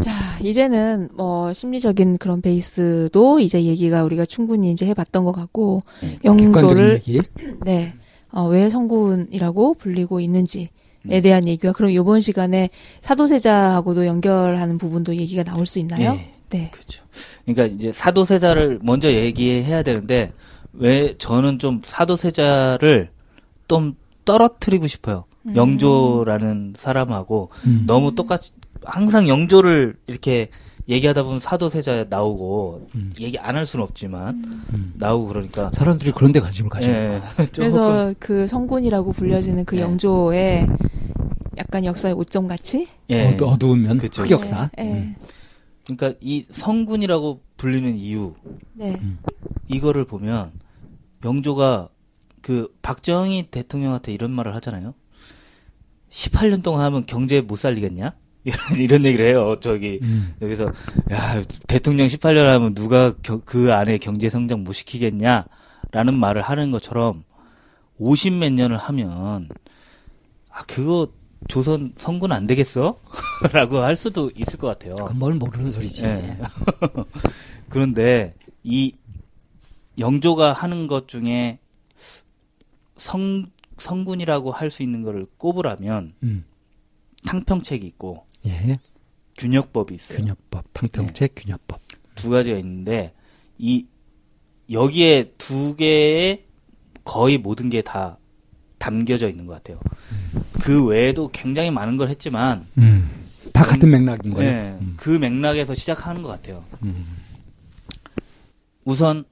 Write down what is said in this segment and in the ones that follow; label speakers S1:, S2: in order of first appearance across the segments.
S1: 자, 이제는 뭐 심리적인 그런 베이스도 이제 얘기가 우리가 충분히 이제 해봤던 것 같고
S2: 네.
S1: 영조를. 네, 어, 왜 성군이라고 불리고 있는지에
S2: 음.
S1: 대한 얘기와 그럼 이번 시간에 사도세자하고도 연결하는 부분도 얘기가 나올 수 있나요?
S2: 네.
S1: 네.
S2: 그렇죠. 그러니까 이제 사도세자를 먼저 얘기해야 되는데 왜 저는 좀 사도세자를 좀 떨어뜨리고 싶어요.
S1: 음.
S2: 영조라는 사람하고
S3: 음.
S2: 너무 똑같이 항상 영조를 이렇게 얘기하다 보면 사도세자 나오고
S3: 음.
S2: 얘기 안 할 수는 없지만
S3: 음.
S2: 나오고 그러니까
S3: 사람들이 그런 데 관심을 가지는
S2: 예,
S1: 그래서 그 성군이라고 불려지는 그
S2: 네.
S1: 영조의 약간 역사의 오점 같이
S2: 예.
S3: 어두, 어두우면
S2: 그쵸.
S3: 흑역사.
S1: 네. 네.
S2: 그러니까 이 성군이라고 불리는 이유
S1: 네.
S2: 이거를 보면 영조가 그 박정희 대통령한테 이런 말을 하잖아요. 18년 동안 하면 경제 못 살리겠냐? 이런, 이런 얘기를 해요. 저기
S3: 음.
S2: 여기서 야 대통령 18년 하면 누가 겨- 그 안에 경제 성장 못 시키겠냐? 라는 말을 하는 것처럼 50 몇 년을 하면 아 그거 조선 성군 안 되겠어? 라고 할 수도 있을 것 같아요.
S3: 뭘 모르는 소리지.
S2: 예. 그런데 이 영조가 하는 것 중에 성 성군이라고 할 수 있는 거를 꼽으라면
S3: 음.
S2: 탕평책이 있고
S3: 예.
S2: 균역법이 있어요.
S3: 균역법, 탕평책 균역법.
S2: 두 가지가 있는데 이 여기에 두 개의 거의 모든 게 다 담겨져 있는 것 같아요. 그 외에도 굉장히 많은 걸 했지만
S3: 음. 다 같은 맥락인 거예요.
S2: 네,
S3: 음.
S2: 그 맥락에서 시작하는 것 같아요.
S3: 음.
S2: 우선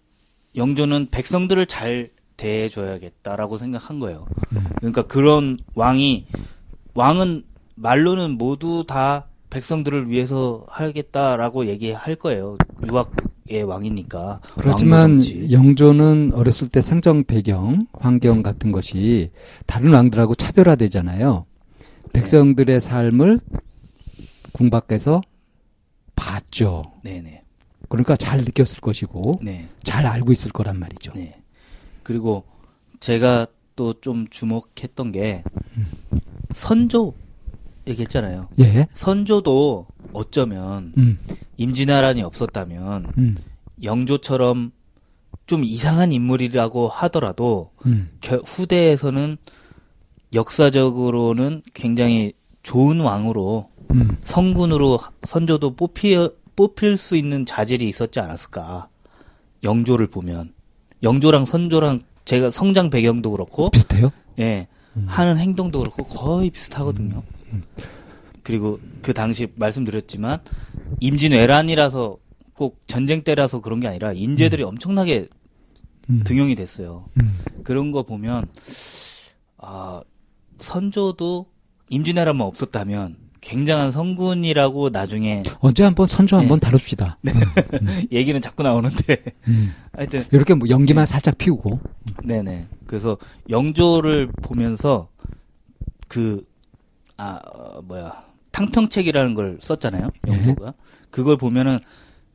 S2: 영조는 백성들을 잘 대해줘야겠다라고 생각한 거예요.
S3: 음.
S2: 그러니까 그런 왕이 왕은 말로는 모두 다 백성들을 위해서 하겠다라고 얘기할 거예요. 유학의 왕이니까.
S3: 그렇지만. 영조는 어렸을 때 생정 배경, 환경 같은 것이 다른 왕들하고 차별화되잖아요. 백성들의 삶을 궁 밖에서 봤죠.
S2: 네네.
S3: 그러니까 잘 느꼈을 것이고
S2: 네.
S3: 잘 알고 있을 거란 말이죠.
S2: 네. 그리고 제가 또 좀 주목했던 게 선조 얘기했잖아요.
S3: 예.
S2: 선조도 어쩌면
S3: 음.
S2: 임진왜란이 없었다면
S3: 음.
S2: 영조처럼 좀 이상한 인물이라고 하더라도
S3: 음.
S2: 겨- 후대에서는 역사적으로는 굉장히 좋은 왕으로
S3: 음.
S2: 성군으로 선조도 뽑히, 뽑힐 수 있는 자질이 있었지 않았을까. 영조를 보면. 영조랑 선조랑 제가 성장 배경도 그렇고,
S3: 비슷해요?
S2: 예,
S3: 음.
S2: 하는 행동도 그렇고 거의 비슷하거든요. 그리고 그 당시 말씀드렸지만, 임진왜란이라서 꼭 전쟁 때라서 그런 게 아니라 인재들이 엄청나게
S3: 음.
S2: 등용이 됐어요.
S3: 음.
S2: 그런 거 보면 아 선조도 임진왜란만 없었다면 굉장한 성군이라고 나중에
S3: 언제 한번 선조 한번
S2: 네.
S3: 다뤄줍시다.
S2: 얘기는 자꾸 나오는데
S3: 음.
S2: 하여튼
S3: 이렇게 뭐 연기만
S2: 네.
S3: 살짝 피우고.
S2: 네네 그래서 영조를 보면서 그 아 뭐야 탕평책이라는 걸 썼잖아요
S3: 네.
S2: 영조가 그걸 보면은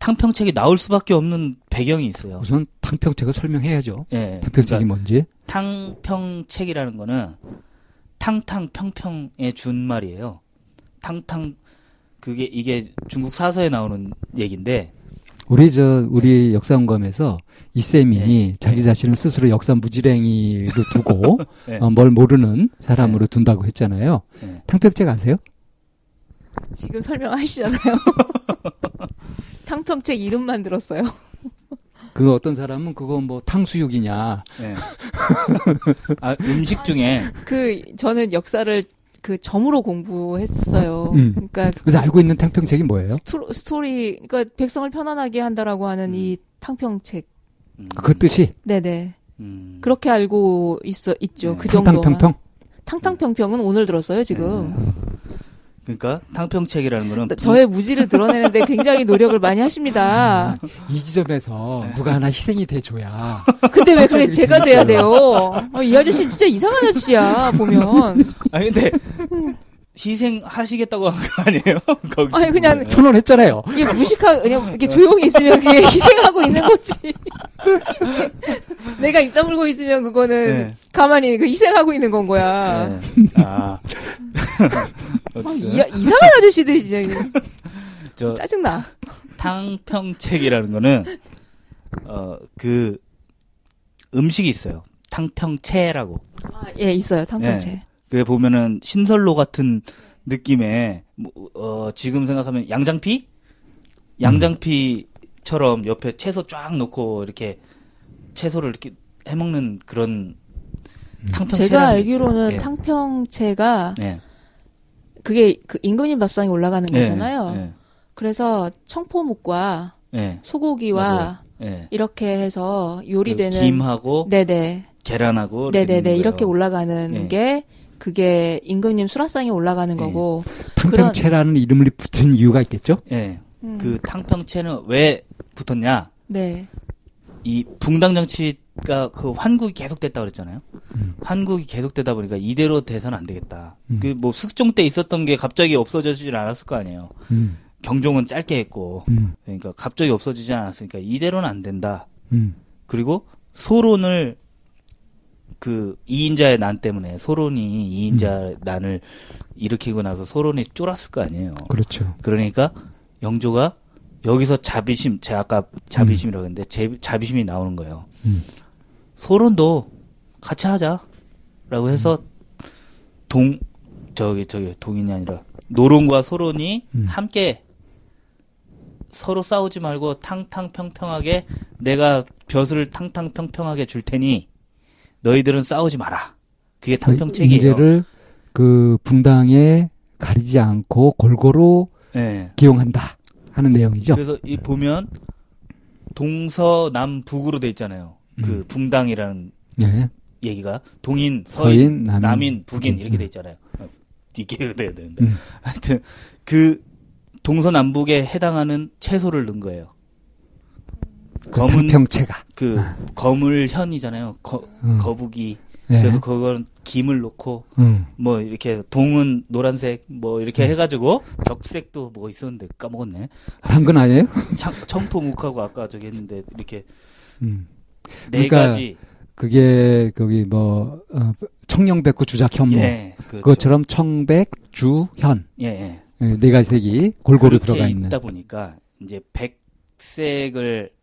S2: 탕평책이 나올 수밖에 없는 배경이 있어요.
S3: 우선 탕평책을 설명해야죠.
S2: 예,
S3: 탕평책이
S2: 그러니까
S3: 뭔지.
S2: 탕평책이라는 거는 탕탕평평의 준말이에요. 탕탕 그게 이게 중국 사서에 나오는 얘기인데
S3: 우리 저 우리 역사원검에서 이 쌤이
S2: 네.
S3: 자기
S2: 네.
S3: 자신을 스스로 역사 무지랭이로 두고
S2: 네.
S3: 어, 뭘 모르는 사람으로 둔다고 했잖아요.
S2: 네.
S3: 탕평책 아세요?
S1: 지금 설명하시잖아요. 탕평책 이름만 들었어요.
S3: 그 어떤 사람은 그거 뭐 탕수육이냐.
S2: 네. 아, 음식 중에
S1: 그 저는 역사를 그 점으로 공부했어요.
S3: 음.
S1: 그러니까
S3: 그래서 알고 있는 탕평책이 뭐예요?
S1: 스토, 스토리 그러니까 백성을 편안하게 한다라고 하는 이 탕평책.
S2: 음,
S3: 그 뜻이
S1: 네네.
S2: 음,
S1: 그렇게 알고 있어 있죠.
S2: 네.
S1: 그 정도만.
S3: 탕탕평평.
S1: 탕탕평평은 오늘 들었어요 지금.
S2: 그러니까 탕평책이라는 거는 분-
S1: 저의 무지를 드러내는데 굉장히 노력을 많이 하십니다.
S3: 이 지점에서 누가 하나 희생이 돼줘야.
S1: 근데 왜 그게 제가 돼야 돼요? 어, 이 아저씨 진짜 이상한 아저씨야 보면.
S2: 아니 근데 희생하시겠다고 한 거 아니에요? 거기
S1: 아니, 그냥
S3: 선언했잖아요.
S1: 이게 무식하 그냥 이렇게 조용히 있으면 그게 희생하고 있는 거지. 내가 입 다물고 있으면 그거는
S2: 네.
S1: 가만히 그 희생하고 있는 건 거야.
S2: 네. 아
S1: 아, 이, 이상한 아저씨들이 진짜.
S2: 저
S1: 짜증나.
S2: 탕평책이라는 거는 어 그 음식이 있어요. 탕평채라고.
S1: 아, 예, 있어요. 탕평채.
S2: 그게 보면은 신설로 같은 느낌의 뭐, 어 지금 생각하면 양장피? 양장피처럼 옆에 채소 쫙 놓고 이렇게 채소를 이렇게 해먹는 그런 탕평채.
S1: 제가 알기로는
S2: 예.
S1: 탕평채가
S2: 예.
S1: 그게 그 임금님 밥상에 올라가는
S2: 예.
S1: 거잖아요.
S2: 예.
S1: 그래서 청포묵과
S2: 예.
S1: 소고기와.
S2: 예.
S1: 이렇게 해서 요리되는
S2: 그 김하고
S1: 네네
S2: 계란하고
S1: 네네네 이렇게. 올라가는
S2: 예.
S1: 게 그게 임금님 수라상에 올라가는
S2: 예.
S1: 거고
S3: 탕평채라는 이름을 붙은 이유가 있겠죠?
S2: 예.
S1: 음,
S2: 그 탕평채는 왜 붙었냐?
S1: 네
S2: 이 붕당 정치가 그 환국이 계속됐다 그랬잖아요.
S3: 음.
S2: 환국이 계속되다 보니까 이대로 돼서는 안 되겠다.
S3: 음.
S2: 그뭐 숙종 때 있었던 게 갑자기 없어지진 않았을 거 아니에요.
S3: 음,
S2: 경종은 짧게 했고
S3: 음,
S2: 그러니까 갑자기 없어지지 않았으니까 이대로는 안 된다.
S3: 음,
S2: 그리고 소론을 그 이인자의 난 때문에 소론이 이인자 난을 일으키고 나서 소론이 쫄았을 거 아니에요.
S3: 그렇죠.
S2: 그러니까 영조가 여기서 자비심, 제가 아까 자비심이라고 했는데 제, 자비심이 나오는 거예요.
S3: 음.
S2: 소론도 같이 하자라고 해서 동 저기 저기 동인이 아니라 노론과 소론이
S3: 음.
S2: 함께 서로 싸우지 말고 탕탕평평하게 내가 벼슬을 탕탕평평하게 줄 테니 너희들은 싸우지 마라. 그게 탕평책이에요.
S3: 인재를 그 분당에 가리지 않고 골고루
S2: 예.
S3: 기용한다 하는 내용이죠.
S2: 그래서 이 보면 동서남북으로 돼 있잖아요. 그
S3: 음.
S2: 붕당이라는
S3: 예.
S2: 얘기가 동인, 서인,
S3: 서인, 남인,
S2: 남인, 북인. 이렇게 돼
S3: 음.
S2: 있잖아요. 어, 이게 돼야 되는데
S3: 음.
S2: 하여튼 그 동서남북에 해당하는 채소를 넣은 거예요.
S3: 그
S2: 검은
S3: 탕평채가.
S2: 그 거물현이잖아요. 거,
S3: 음.
S2: 거북이.
S3: 예.
S2: 그래서 그건 김을 넣고
S3: 음.
S2: 뭐 이렇게 동은 노란색 뭐 이렇게 해가지고 적색도 뭐 있었는데 까먹었네.
S3: 당근 아니에요?
S2: 청, 청포묵하고 아까 저기 했는데 이렇게
S3: 음.
S2: 네
S3: 그러니까
S2: 가지
S3: 그게 거기 뭐 어, 청령백구 주작현무
S2: 예, 그렇죠.
S3: 그것처럼 청백 주현
S2: 예, 예.
S3: 예, 네 가지 색이 골고루 들어가 있는.
S2: 있다 보니까 이제 백색을 어,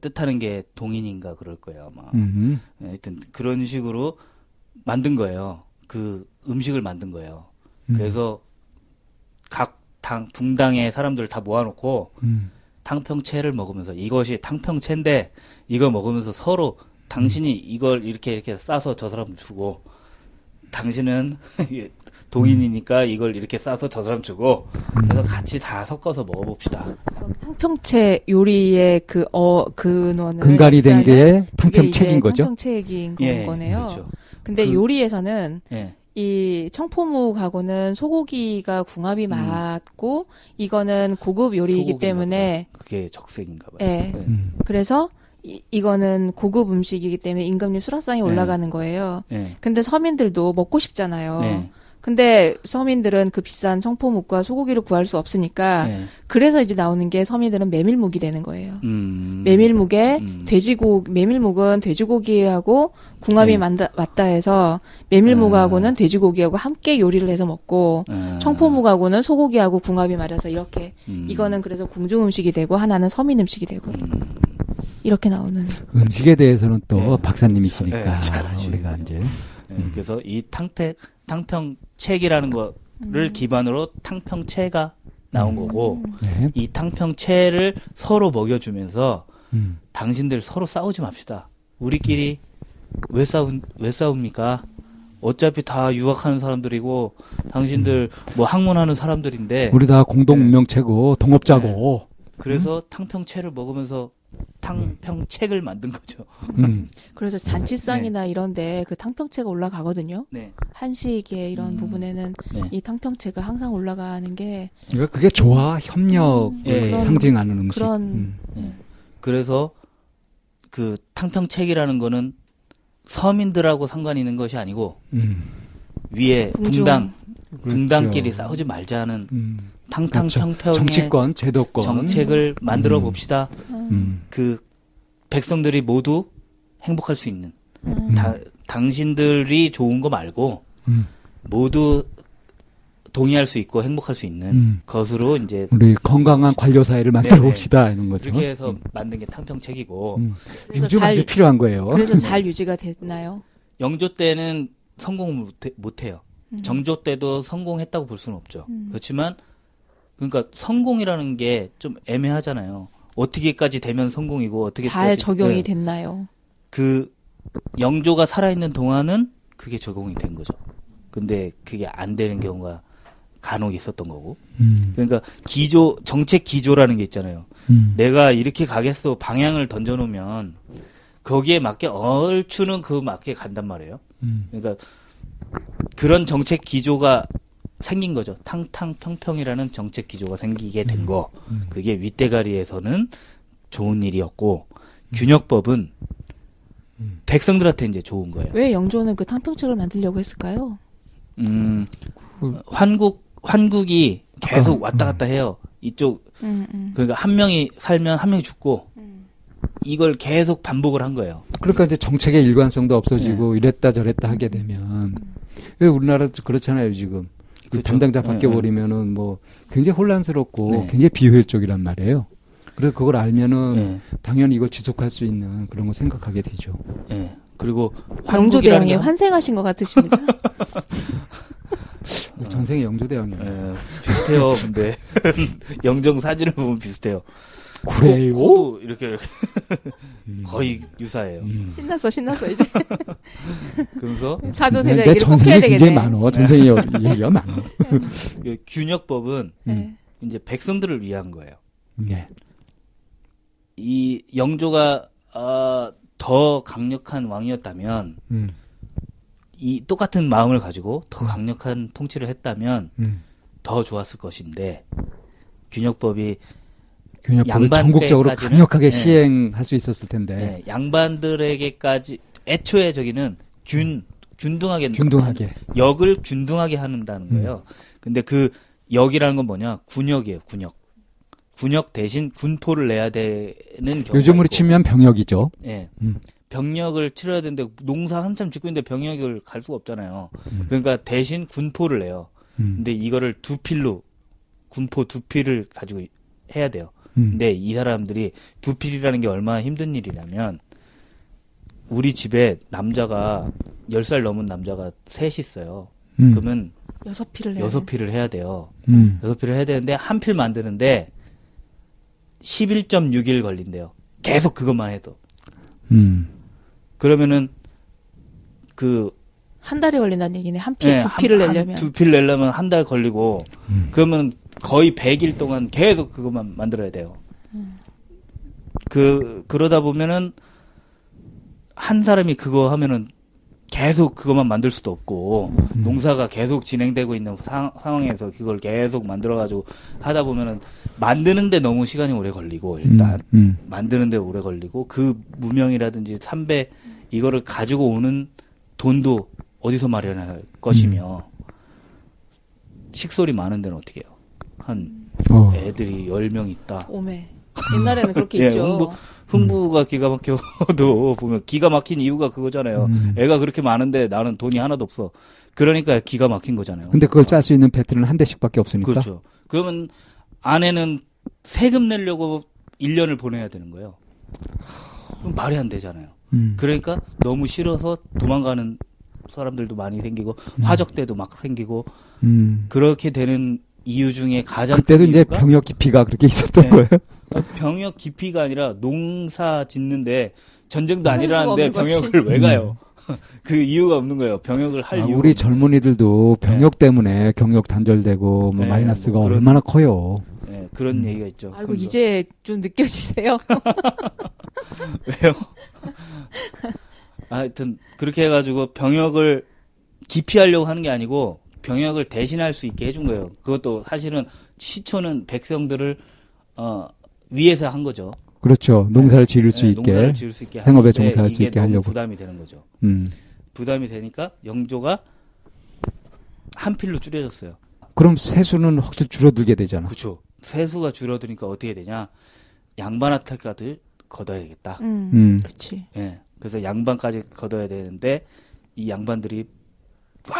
S2: 뜻하는 게 동인인가 그럴 거예요 아마.
S3: 음.
S2: 예, 하여튼 그런 식으로 만든 거예요. 그 음식을 만든 거예요.
S3: 음.
S2: 그래서 각 당 붕당의 사람들을 다 모아놓고
S3: 음.
S2: 탕평채를 먹으면서 이것이 탕평채인데 이거 먹으면서 서로 당신이 이걸 이렇게 이렇게 싸서 저 사람 주고 당신은 동인이니까 이걸 이렇게 싸서 저 사람 주고 그래서 같이 다 섞어서 먹어봅시다.
S1: 그럼 탕평채 요리의 그 어 근원을
S3: 근간이 된 게 탕평책인 거죠.
S1: 탕평책인
S2: 예,
S1: 거네요.
S2: 그렇죠.
S1: 근데
S2: 그-
S1: 요리에서는
S2: 예,
S1: 이 청포묵하고는 소고기가 궁합이
S2: 음.
S1: 맞고 이거는 고급 요리이기 때문에.
S2: 그게 적색인가 봐요.
S1: 예.
S3: 음.
S1: 그래서 이, 이거는 고급 음식이기 때문에 임금님 수라상에
S2: 네.
S1: 올라가는 거예요.
S2: 예.
S1: 근데 서민들도 먹고 싶잖아요.
S2: 네.
S1: 근데 서민들은 그 비싼 청포묵과 소고기를 구할 수 없으니까
S2: 네.
S1: 그래서 이제 나오는 게 서민들은 메밀묵이 되는 거예요.
S2: 음.
S1: 메밀묵에
S2: 음.
S1: 돼지고기 메밀묵은 돼지고기하고 궁합이
S2: 네.
S1: 맞다, 맞다 해서 메밀묵하고는 돼지고기하고 함께 요리를 해서 먹고
S2: 아.
S1: 청포묵하고는 소고기하고 궁합이 맞아서 이렇게
S2: 음.
S1: 이거는 그래서 궁중 음식이 되고 하나는 서민 음식이 되고
S2: 음.
S1: 이렇게 나오는
S3: 음식에 대해서는 또
S2: 네.
S3: 박사님이시니까
S2: 네.
S3: 우리가 이제
S2: 예,
S3: 음.
S2: 그래서 이 탕평 탕평책이라는 거를
S1: 음.
S2: 기반으로 탕평채가 나온 거고
S3: 네.
S2: 이 탕평채를 서로 먹여주면서
S3: 음.
S2: 당신들 서로 싸우지 맙시다. 우리끼리 왜 싸우 왜 싸웁니까? 어차피 다 유학하는 사람들이고 당신들 뭐 학문하는 사람들인데
S3: 우리 다 공동 운명체고 동업자고.
S2: 그래서 탕평채를 먹으면서 탕평책을 만든 거죠.
S3: 음.
S1: 그래서 잔치상이나 이런데 그 탕평채가 올라가거든요.
S2: 네.
S1: 한식의 이런
S2: 음.
S1: 부분에는
S2: 네.
S1: 이 탕평채가 항상 올라가는 게
S3: 그러니까 그게 조화, 협력을
S2: 예, 예.
S3: 상징하는 음식.
S1: 그런-
S3: 음.
S2: 예. 그래서 그 탕평책이라는 거는 서민들하고 상관 있는 것이 아니고
S3: 음.
S2: 위에
S1: 궁중.
S2: 붕당
S3: 그렇죠.
S2: 붕당끼리 싸우지 말자는
S3: 음.
S2: 탕탕평평의
S3: 정치권, 제도권.
S2: 정책을 만들어
S3: 음.
S2: 봅시다.
S3: 음.
S2: 그 백성들이 모두 행복할 수 있는
S1: 음.
S2: 다, 당신들이 좋은 거 말고
S3: 음.
S2: 모두 동의할 수 있고 행복할 수 있는
S3: 음.
S2: 것으로 이제
S3: 우리 건강한 관료 사회를 만들어. 봅시다 이런 거죠.
S2: 그렇게 해서
S3: 음.
S2: 만든 게 탕평책이고
S3: 음. 요즘
S1: 잘
S3: 아주 필요한 거예요.
S1: 그래서 잘 유지가 됐나요?
S2: 영조 때는 성공을 못해, 못해요.
S1: 음.
S2: 정조 때도 성공했다고 볼 수는 없죠.
S1: 음.
S2: 그렇지만 그러니까 성공이라는 게 좀 애매하잖아요. 어떻게까지 되면 성공이고 어떻게
S1: 잘 적용이 됐나요?
S2: 그 영조가 살아있는 동안은 그게 적용이 된 거죠. 근데 그게 안 되는 경우가 간혹 있었던 거고.
S3: 음.
S2: 그러니까 기조 정책 기조라는 게 있잖아요.
S3: 음.
S2: 내가 이렇게 가겠어 방향을 던져놓으면 거기에 맞게 얼추는 그 맞게 간단 말이에요.
S3: 음.
S2: 그러니까 그런 정책 기조가 생긴 거죠. 탕탕평평이라는 정책 기조가 생기게 된 거.
S3: 음.
S2: 그게 윗대가리에서는 좋은 일이었고 균역법은
S3: 음.
S2: 백성들한테 이제 좋은 거예요.
S1: 왜 영조는 그 탕평책을 만들려고 했을까요?
S2: 음,
S3: 그-
S2: 환국 환국이 계속
S3: 아,
S2: 왔다 갔다 해요. 이쪽
S1: 음, 음.
S2: 그러니까 한 명이 살면 한 명이 죽고
S1: 음.
S2: 이걸 계속 반복을 한 거예요.
S3: 그러니까 이제 정책의 일관성도 없어지고
S2: 네.
S3: 이랬다 저랬다 하게 되면 왜 우리나라도 그렇잖아요 지금 그. 담당자
S2: 네,
S3: 바뀌어버리면은 뭐 굉장히 혼란스럽고
S2: 네.
S3: 굉장히 비효율적이란 말이에요. 그래서 그걸 알면은
S2: 예,
S3: 당연히 이걸 지속할 수 있는 그런 거 생각하게 되죠.
S2: 예. 그리고
S1: 영조
S2: 게
S1: 환생하신 것 같으십니다.
S3: 전생의 영조 대왕이에요.
S2: 예, 비슷해요. 근데 영정 사진을 보면 비슷해요.
S3: 그래요?
S2: 코, 도 이렇게, 이렇게
S3: 음.
S2: 거의 유사해요.
S3: 음.
S1: 신났어, 신났어 이제
S2: 그래서
S1: 사도세자
S3: 내
S1: 얘기를 꼭
S3: 전생이
S1: 해야
S3: 굉장히
S1: 되겠네.
S3: 많어. 전생의 얘기가 많어.
S2: 그 균역법은
S1: 네.
S2: 이제 백성들을 위한 거예요.
S3: 네.
S2: 이 영조가 어, 더 강력한 왕이었다면
S3: 음.
S2: 이 똑같은 마음을 가지고 더 강력한 통치를 했다면
S3: 음.
S2: 더 좋았을 것인데 균역법이
S3: 균역법을
S2: 양반
S3: 전국적으로
S2: 때까지는-
S3: 강력하게
S2: 네.
S3: 시행할 수 있었을 텐데
S2: 네, 양반들에게까지 애초에 저기는 균 균등하게
S3: 균등하게.
S2: 역을 균등하게 한다는 거예요. 근데 그 역이라는 건 뭐냐? 군역이에요. 군역. 군역 대신 군포를 내야 되는 경우가
S3: 요즘으로
S2: 있고.
S3: 치면 병역이죠.
S2: 예.
S3: 음.
S2: 병력을 치러야 되는데 농사 한참 짓고 있는데 병력을 갈 수가 없잖아요.
S3: 음.
S2: 그러니까 대신 군포를 내요.
S3: 음.
S2: 근데 이거를 두 필로 군포 두 필을 가지고 해야 돼요.
S3: 음.
S2: 근데 이 사람들이 두 필이라는 게 얼마나 힘든 일이냐면 우리 집에 남자가 10살 넘은 남자가 셋이 있어요.
S3: 음.
S2: 그러면
S1: 여섯 피를 내야
S2: 여섯
S1: 돼.
S2: 필을 해야 돼요.
S3: 음.
S2: 여섯 필을 해야 되는데 한 필 만드는데 11.6일 걸린대요. 계속 그것만 해도.
S3: 음.
S2: 그러면은 그
S1: 한 달이 걸린다는 얘기네. 한 피,
S2: 예,
S1: 두
S2: 한-
S1: 피를
S2: 한
S1: 내려면.
S2: 두 필 내려면 한 달 걸리고
S3: 음.
S2: 그러면 거의 100일 동안 계속 그것만 만들어야 돼요. 그 그러다 보면은 한 사람이 그거 하면은 계속 그것만 만들 수도 없고
S3: 음.
S2: 농사가 계속 진행되고 있는 상, 상황에서 그걸 계속 만들어 가지고 하다 보면은 만드는데 너무 시간이 오래 걸리고 일단
S3: 음.
S2: 만드는데 오래 걸리고 그 무명이라든지 삼배 이거를 가지고 오는 돈도 어디서 마련할 것이며 식솔이 많은 데는 어떻게 해요? 한
S3: 어.
S2: 애들이 10명 있다.
S1: 오메. 옛날에는 그렇게
S2: 예,
S1: 있죠.
S2: 홍보- 흥부가 기가 막혀도 보면 기가 막힌 이유가 그거잖아요.
S3: 음.
S2: 애가 그렇게 많은데 나는 돈이 하나도 없어. 그러니까 기가 막힌 거잖아요.
S3: 근데 그걸 짤 수 있는 패트는 한 대씩밖에 없으니까.
S2: 그렇죠. 그러면 아내는 세금 내려고 1년을 보내야 되는 거예요. 그럼 말이 안 되잖아요.
S3: 음.
S2: 그러니까 너무 싫어서 도망가는 사람들도 많이 생기고
S3: 음.
S2: 화적대도 막 생기고
S3: 음.
S2: 그렇게 되는 이유 중에 가장
S3: 그때도
S2: 큰
S3: 이제 병역 기피가 그렇게 있었던
S2: 네.
S3: 거예요.
S2: 병역 기피가 아니라 농사 짓는데 전쟁도 아니라는데
S1: 거지.
S2: 병역을 왜 가요? 그 이유가 없는 거예요. 병역을 할
S3: 아,
S2: 이유가
S3: 우리 젊은이들도 병역 때문에 경력 단절되고 뭐
S2: 네,
S3: 마이너스가
S2: 뭐 그런-
S3: 얼마나 커요.
S2: 네, 그런
S3: 음.
S2: 얘기가 있죠.
S1: 아이고
S2: 그래서
S1: 이제 좀 느껴지세요.
S2: 왜요? 하여튼 그렇게 해가지고 병역을 기피하려고 하는 게 아니고 병역을 대신할 수 있게 해준 거예요. 그것도 사실은 시초는 백성들을 어 위해서 한 거죠.
S3: 그렇죠. 농사를 지을 수
S2: 네,
S3: 있게.
S2: 농사를 지을 수 있게
S3: 생업에 종사할 수 있게 하려고.
S2: 부담이 되는 거죠.
S3: 음.
S2: 부담이 되니까 영조가 한 필로 줄여졌어요.
S3: 그럼 세수는 확실히 줄어들게 되잖아.
S2: 그렇죠. 세수가 줄어드니까 어떻게 되냐? 양반 아타까지 걷어야겠다.
S1: 음,
S3: 음.
S1: 그치.
S2: 예. 그래서 양반까지 걷어야 되는데 이 양반들이 와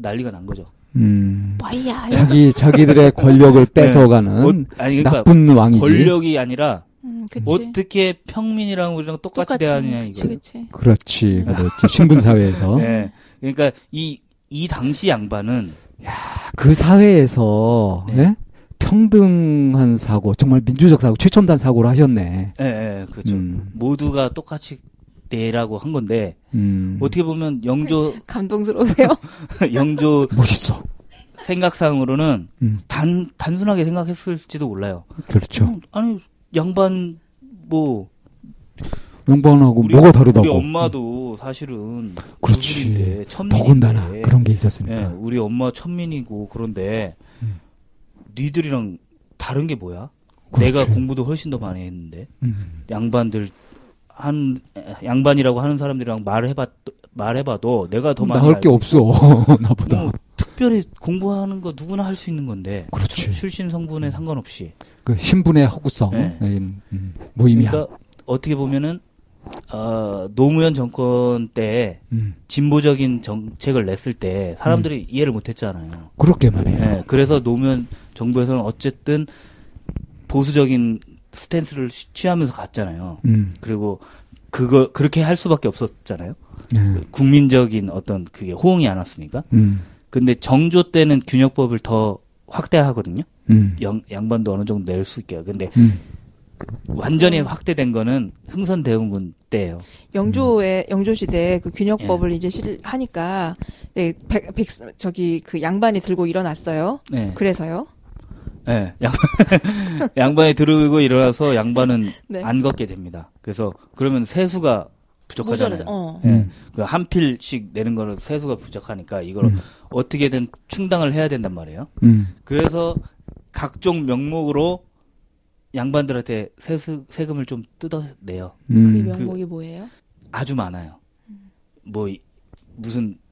S2: 난리가 난 거죠.
S3: 음.
S1: 뭐야?
S3: 자기 자기들의 권력을 뺏어가는
S2: 어, 아니 그러니까
S3: 나쁜 왕이지.
S2: 권력이 아니라
S1: 음.
S2: 어떻게 평민이랑 우리랑 똑같이, 대하느냐
S1: 그치,
S2: 이거.
S3: 그렇지, 그렇지. 신분 사회에서
S2: 네. 그러니까 이 이 당시 양반은
S3: 그 사회에서
S2: 네.
S3: 예? 평등한 사고, 정말 민주적 사고, 최첨단 사고를 하셨네.
S2: 예, 예, 그렇죠.
S3: 음.
S2: 모두가 똑같이 내라고 한 건데
S3: 음.
S2: 어떻게 보면 영조
S1: 감동스러우세요?
S2: 영조
S3: 멋있어.
S2: 생각상으로는
S3: 음.
S2: 단 단순하게 생각했을지도 몰라요.
S3: 그렇죠.
S2: 음, 아니 양반 뭐
S3: 영반하고
S2: 우리,
S3: 뭐가 다르다고?
S2: 우리 엄마도 사실은
S3: 그렇지.
S2: 천민인데
S3: 더군다나 그런 게 있었으니까.
S2: 예, 우리 엄마 천민이고 그런데
S3: 음.
S2: 니들이랑 다른 게 뭐야?
S3: 그렇지.
S2: 내가 공부도 훨씬 더 많이 했는데
S3: 음.
S2: 양반들 한 양반이라고 하는 사람들이랑 말해봤 말해봐도 내가 더 많이
S3: 나을 게 없어 나보다.
S2: 뭐 특별히 공부하는 거 누구나 할 수 있는 건데
S3: 그렇지.
S2: 출- 출신 성분에 상관없이
S3: 그 신분의 허구성,
S2: 네.
S3: 음, 음, 무의미함.
S2: 그러니까 어떻게 보면은 어, 노무현 정권 때
S3: 음.
S2: 진보적인 정책을 냈을 때 사람들이 이해를 못했잖아요.
S3: 그렇게 말해요.
S2: 예, 그래서 노무현 정부에서는 어쨌든 보수적인 스탠스를 취- 취하면서 갔잖아요.
S3: 음.
S2: 그리고 그거 그렇게 할 수밖에 없었잖아요.
S3: 네.
S2: 국민적인 어떤 그게 호응이 안 왔으니까.
S3: 음.
S2: 근데 정조 때는 균역법을 더 확대하거든요.
S3: 음.
S2: 양, 양반도 어느 정도 낼 수 있게. 근데
S3: 음.
S2: 완전히 확대된 거는 흥선대원군 때예요.
S1: 영조의 영조 시대 그 균역법을 이제 실 하니까 네, 백, 백 저기 그 양반이 들고 일어났어요.
S2: 네.
S1: 그래서요.
S2: 네. 양, 양반이 들고 일어나서 양반은
S1: 네.
S2: 안 걷게 됩니다. 그래서 그러면 세수가 부족하잖아요.
S1: 어.
S2: 예.
S3: 음.
S2: 그한 필씩 내는 거는 세수가 부족하니까 이걸
S3: 음.
S2: 어떻게든 충당을 해야 된단 말이에요.
S3: 음.
S2: 그래서 각종 명목으로 양반들한테 세수 세금을 좀 뜯어내요.
S1: 그
S3: 음.
S1: 명목이 뭐예요?
S2: 아주 많아요. 뭐 이- 무슨 어,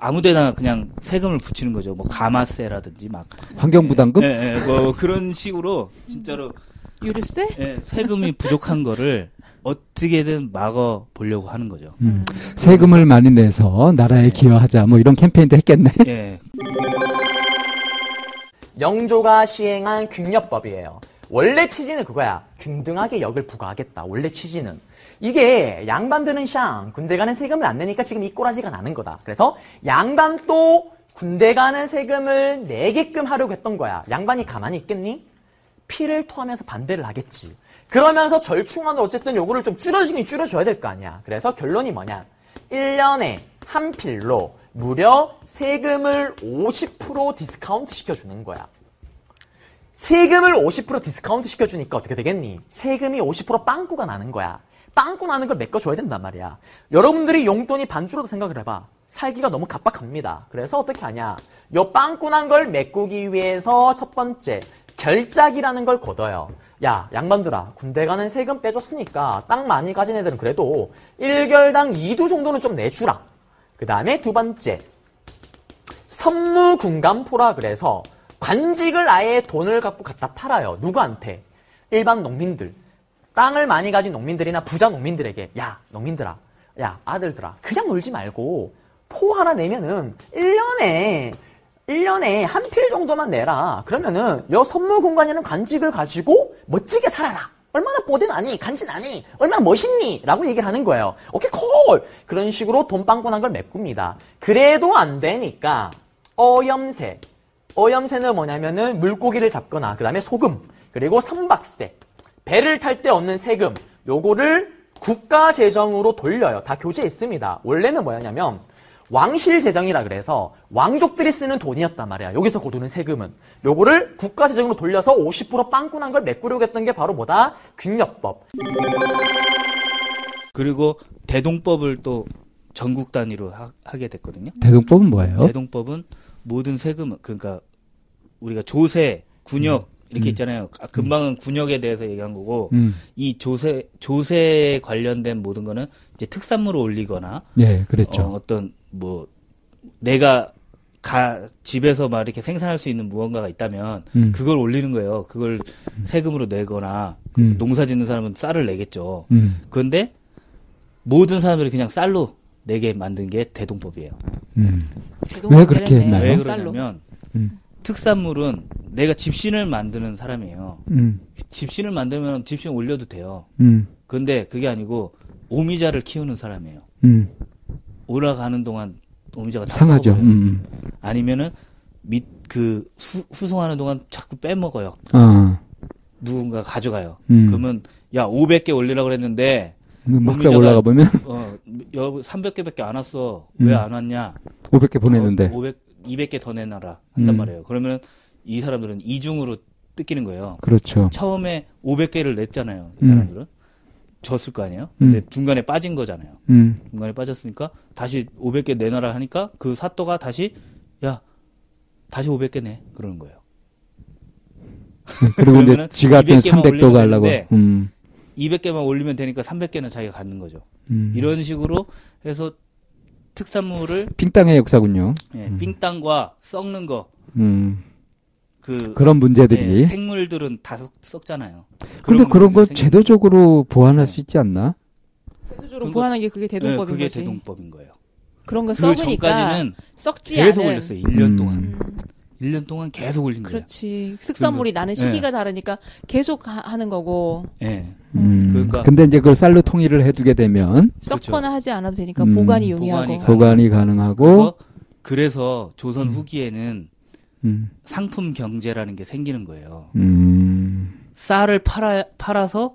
S2: 아무데나 그냥 세금을 붙이는 거죠. 뭐 가마세라든지 막
S3: 환경부담금?
S2: 예, 예, 뭐 그런 식으로 진짜로
S1: 유류세?
S2: 예, 세금이 부족한 거를 어떻게든 막아 보려고 하는 거죠.
S3: 음. 세금을 많이 내서 나라에 기여하자. 뭐 이런 캠페인도 했겠네.
S2: 예,
S4: 영조가 시행한 균역법이에요. 원래 취지는 그거야. 균등하게 역을 부과하겠다. 원래 취지는. 이게 양반들은 샹 군대 가는 세금을 안 내니까 지금 이 꼬라지가 나는 거다. 그래서 양반도 군대 가는 세금을 내게끔 하려고 했던 거야. 양반이 가만히 있겠니? 피를 토하면서 반대를 하겠지. 그러면서 절충안으로 어쨌든 요거를 좀 줄여주긴 줄여줘야 될 거 아니야. 그래서 결론이 뭐냐. 1년에 한 필로 무려 세금을 50% 디스카운트 시켜주는 거야. 세금을 50% 디스카운트 시켜주니까 어떻게 되겠니? 세금이 50% 빵꾸가 나는 거야. 빵꾸 나는 걸 메꿔줘야 된단 말이야. 여러분들이 용돈이 반 줄어도 생각을 해봐. 살기가 너무 각박합니다. 그래서 어떻게 하냐? 요 빵꾸 난 걸 메꾸기 위해서 첫 번째, 결작이라는 걸 걷어요. 야, 양반들아, 군대 가는 세금 빼줬으니까 땅 많이 가진 애들은 그래도 1결당 2두 정도는 좀 내주라. 그 다음에 두 번째, 선무군감포라 그래서 관직을 아예 돈을 갖고 갖다 팔아요. 누구한테? 일반 농민들. 땅을 많이 가진 농민들이나 부자 농민들에게 야 농민들아 야 아들들아 그냥 놀지 말고 포 하나 내면은 1년에 1년에 한 필 정도만 내라. 그러면은 여 선무공간이라는 관직을 가지고 멋지게 살아라. 얼마나 뽀대나니 간지나니 얼마나 멋있니? 라고 얘기를 하는 거예요. 오케이 콜! 그런 식으로 돈 빵꾸난 걸 메꿉니다. 그래도 안 되니까 어염새. 어염새는 뭐냐면은 물고기를 잡거나 그 다음에 소금 그리고 선박세 배를 탈 때 얻는 세금 요거를 국가 재정으로 돌려요 다 교재에 있습니다 원래는 뭐였냐면 왕실 재정이라 그래서 왕족들이 쓰는 돈이었단 말이야. 여기서 거두는 세금은. 요거를 국가 재정으로 돌려서 50% 빵꾸난 걸 메꾸려고 했던 게 바로 뭐다? 균역법.
S2: 그리고 대동법을 또 전국 단위로 하, 게 됐거든요.
S3: 대동법은 뭐예요?
S2: 대동법은 모든 세금 그러니까 우리가 조세, 군역 이렇게 있잖아요. 아, 금방은 군역에 대해서 얘기한 거고
S3: 음.
S2: 이 조세 조세에 관련된 모든 거는 이제 특산물을 올리거나
S3: 예, 그랬죠.
S2: 어, 어떤 뭐 내가 가 집에서 막 이렇게 생산할 수 있는 무언가가 있다면
S3: 음.
S2: 그걸 올리는 거예요. 그걸 세금으로 내거나 그
S3: 음.
S2: 농사 짓는 사람은 쌀을 내겠죠.
S3: 음.
S2: 그런데 모든 사람들이 그냥 쌀로 내게 만든 게 대동법이에요.
S3: 음. 왜 그렇게 했나요?
S2: 왜
S1: 쌀로.
S2: 그러냐면
S3: 음.
S2: 특산물은 내가 집신을 만드는 사람이에요.
S3: 음.
S2: 집신을 만들면 집신 올려도 돼요.
S3: 음.
S2: 근데 그게 아니고 오미자를 키우는 사람이에요.
S3: 음.
S2: 올라가는 동안 오미자가 다
S3: 상하죠.
S2: 썩어버려요.
S3: 음.
S2: 아니면은 밑 그 후송하는 동안 자꾸 빼먹어요.
S3: 아.
S2: 누군가 가져가요.
S3: 음.
S2: 그러면 야 500개 올리라 그랬는데
S3: 막상
S2: 오미자가-
S3: 올라가 보면
S2: 어여 300개밖에 안 왔어.
S3: 음.
S2: 왜안 왔냐?
S3: 500개 보냈는데.
S2: 500 200개 더 내놔라 한단
S3: 음.
S2: 말이에요. 그러면 이 사람들은 이중으로 뜯기는 거예요.
S3: 그렇죠.
S2: 처음에 500개를 냈잖아요. 이
S3: 음.
S2: 사람들은 졌을 거 아니에요. 근데
S3: 음.
S2: 중간에 빠진 거잖아요.
S3: 음.
S2: 중간에 빠졌으니까 다시 500개 내놔라 하니까 그 사또가 다시 야 다시 500개 내 그러는 거예요.
S3: 그리고 이제
S2: 그러면은
S3: 지 같은
S2: 200 개만
S3: 300도
S2: 올리면
S3: 가려고. 음.
S2: 200개만 올리면 되니까 300개는 자기가 갖는 거죠.
S3: 음.
S2: 이런 식으로 해서 특산물을
S3: 빙땅의 역사군요.
S2: 예,
S3: 음.
S2: 삥땅과 썩는 거,
S3: 음.
S2: 그
S3: 그런 문제들이.
S2: 예, 생물들은 다 썩, 썩잖아요.
S3: 근데 그런 거 제도적으로 보완할
S2: 네.
S3: 수 있지 않나?
S1: 제도적으로
S2: 그건-
S1: 보완한 게 그게
S2: 네,
S1: 대동법인
S2: 그게
S1: 거지.
S2: 대동법인 거예요.
S1: 그런
S2: 거그
S1: 써보니까
S2: 전까지는
S1: 썩지
S2: 계속
S1: 않은.
S2: 올렸어요. 1년
S3: 음.
S2: 동안.
S1: 음,
S2: 1년 동안 계속 올린 거예요.
S1: 그렇지. 흑산물이 나는
S2: 네.
S1: 시기가 다르니까 계속 하, 하는 거고
S2: 예.
S3: 음.
S2: 그러니까-
S3: 근데 이제 그걸 쌀로 통일을 해두게 되면
S1: 썩거나 하지 않아도 되니까
S3: 음,
S1: 보관이 용이하고.
S2: 보관이 가-
S3: 가능하고,
S2: 그래서 그래서 조선
S3: 음.
S2: 후기에는
S3: 음.
S2: 상품 경제라는 게 생기는 거예요.
S3: 음.
S2: 쌀을 팔아 팔아서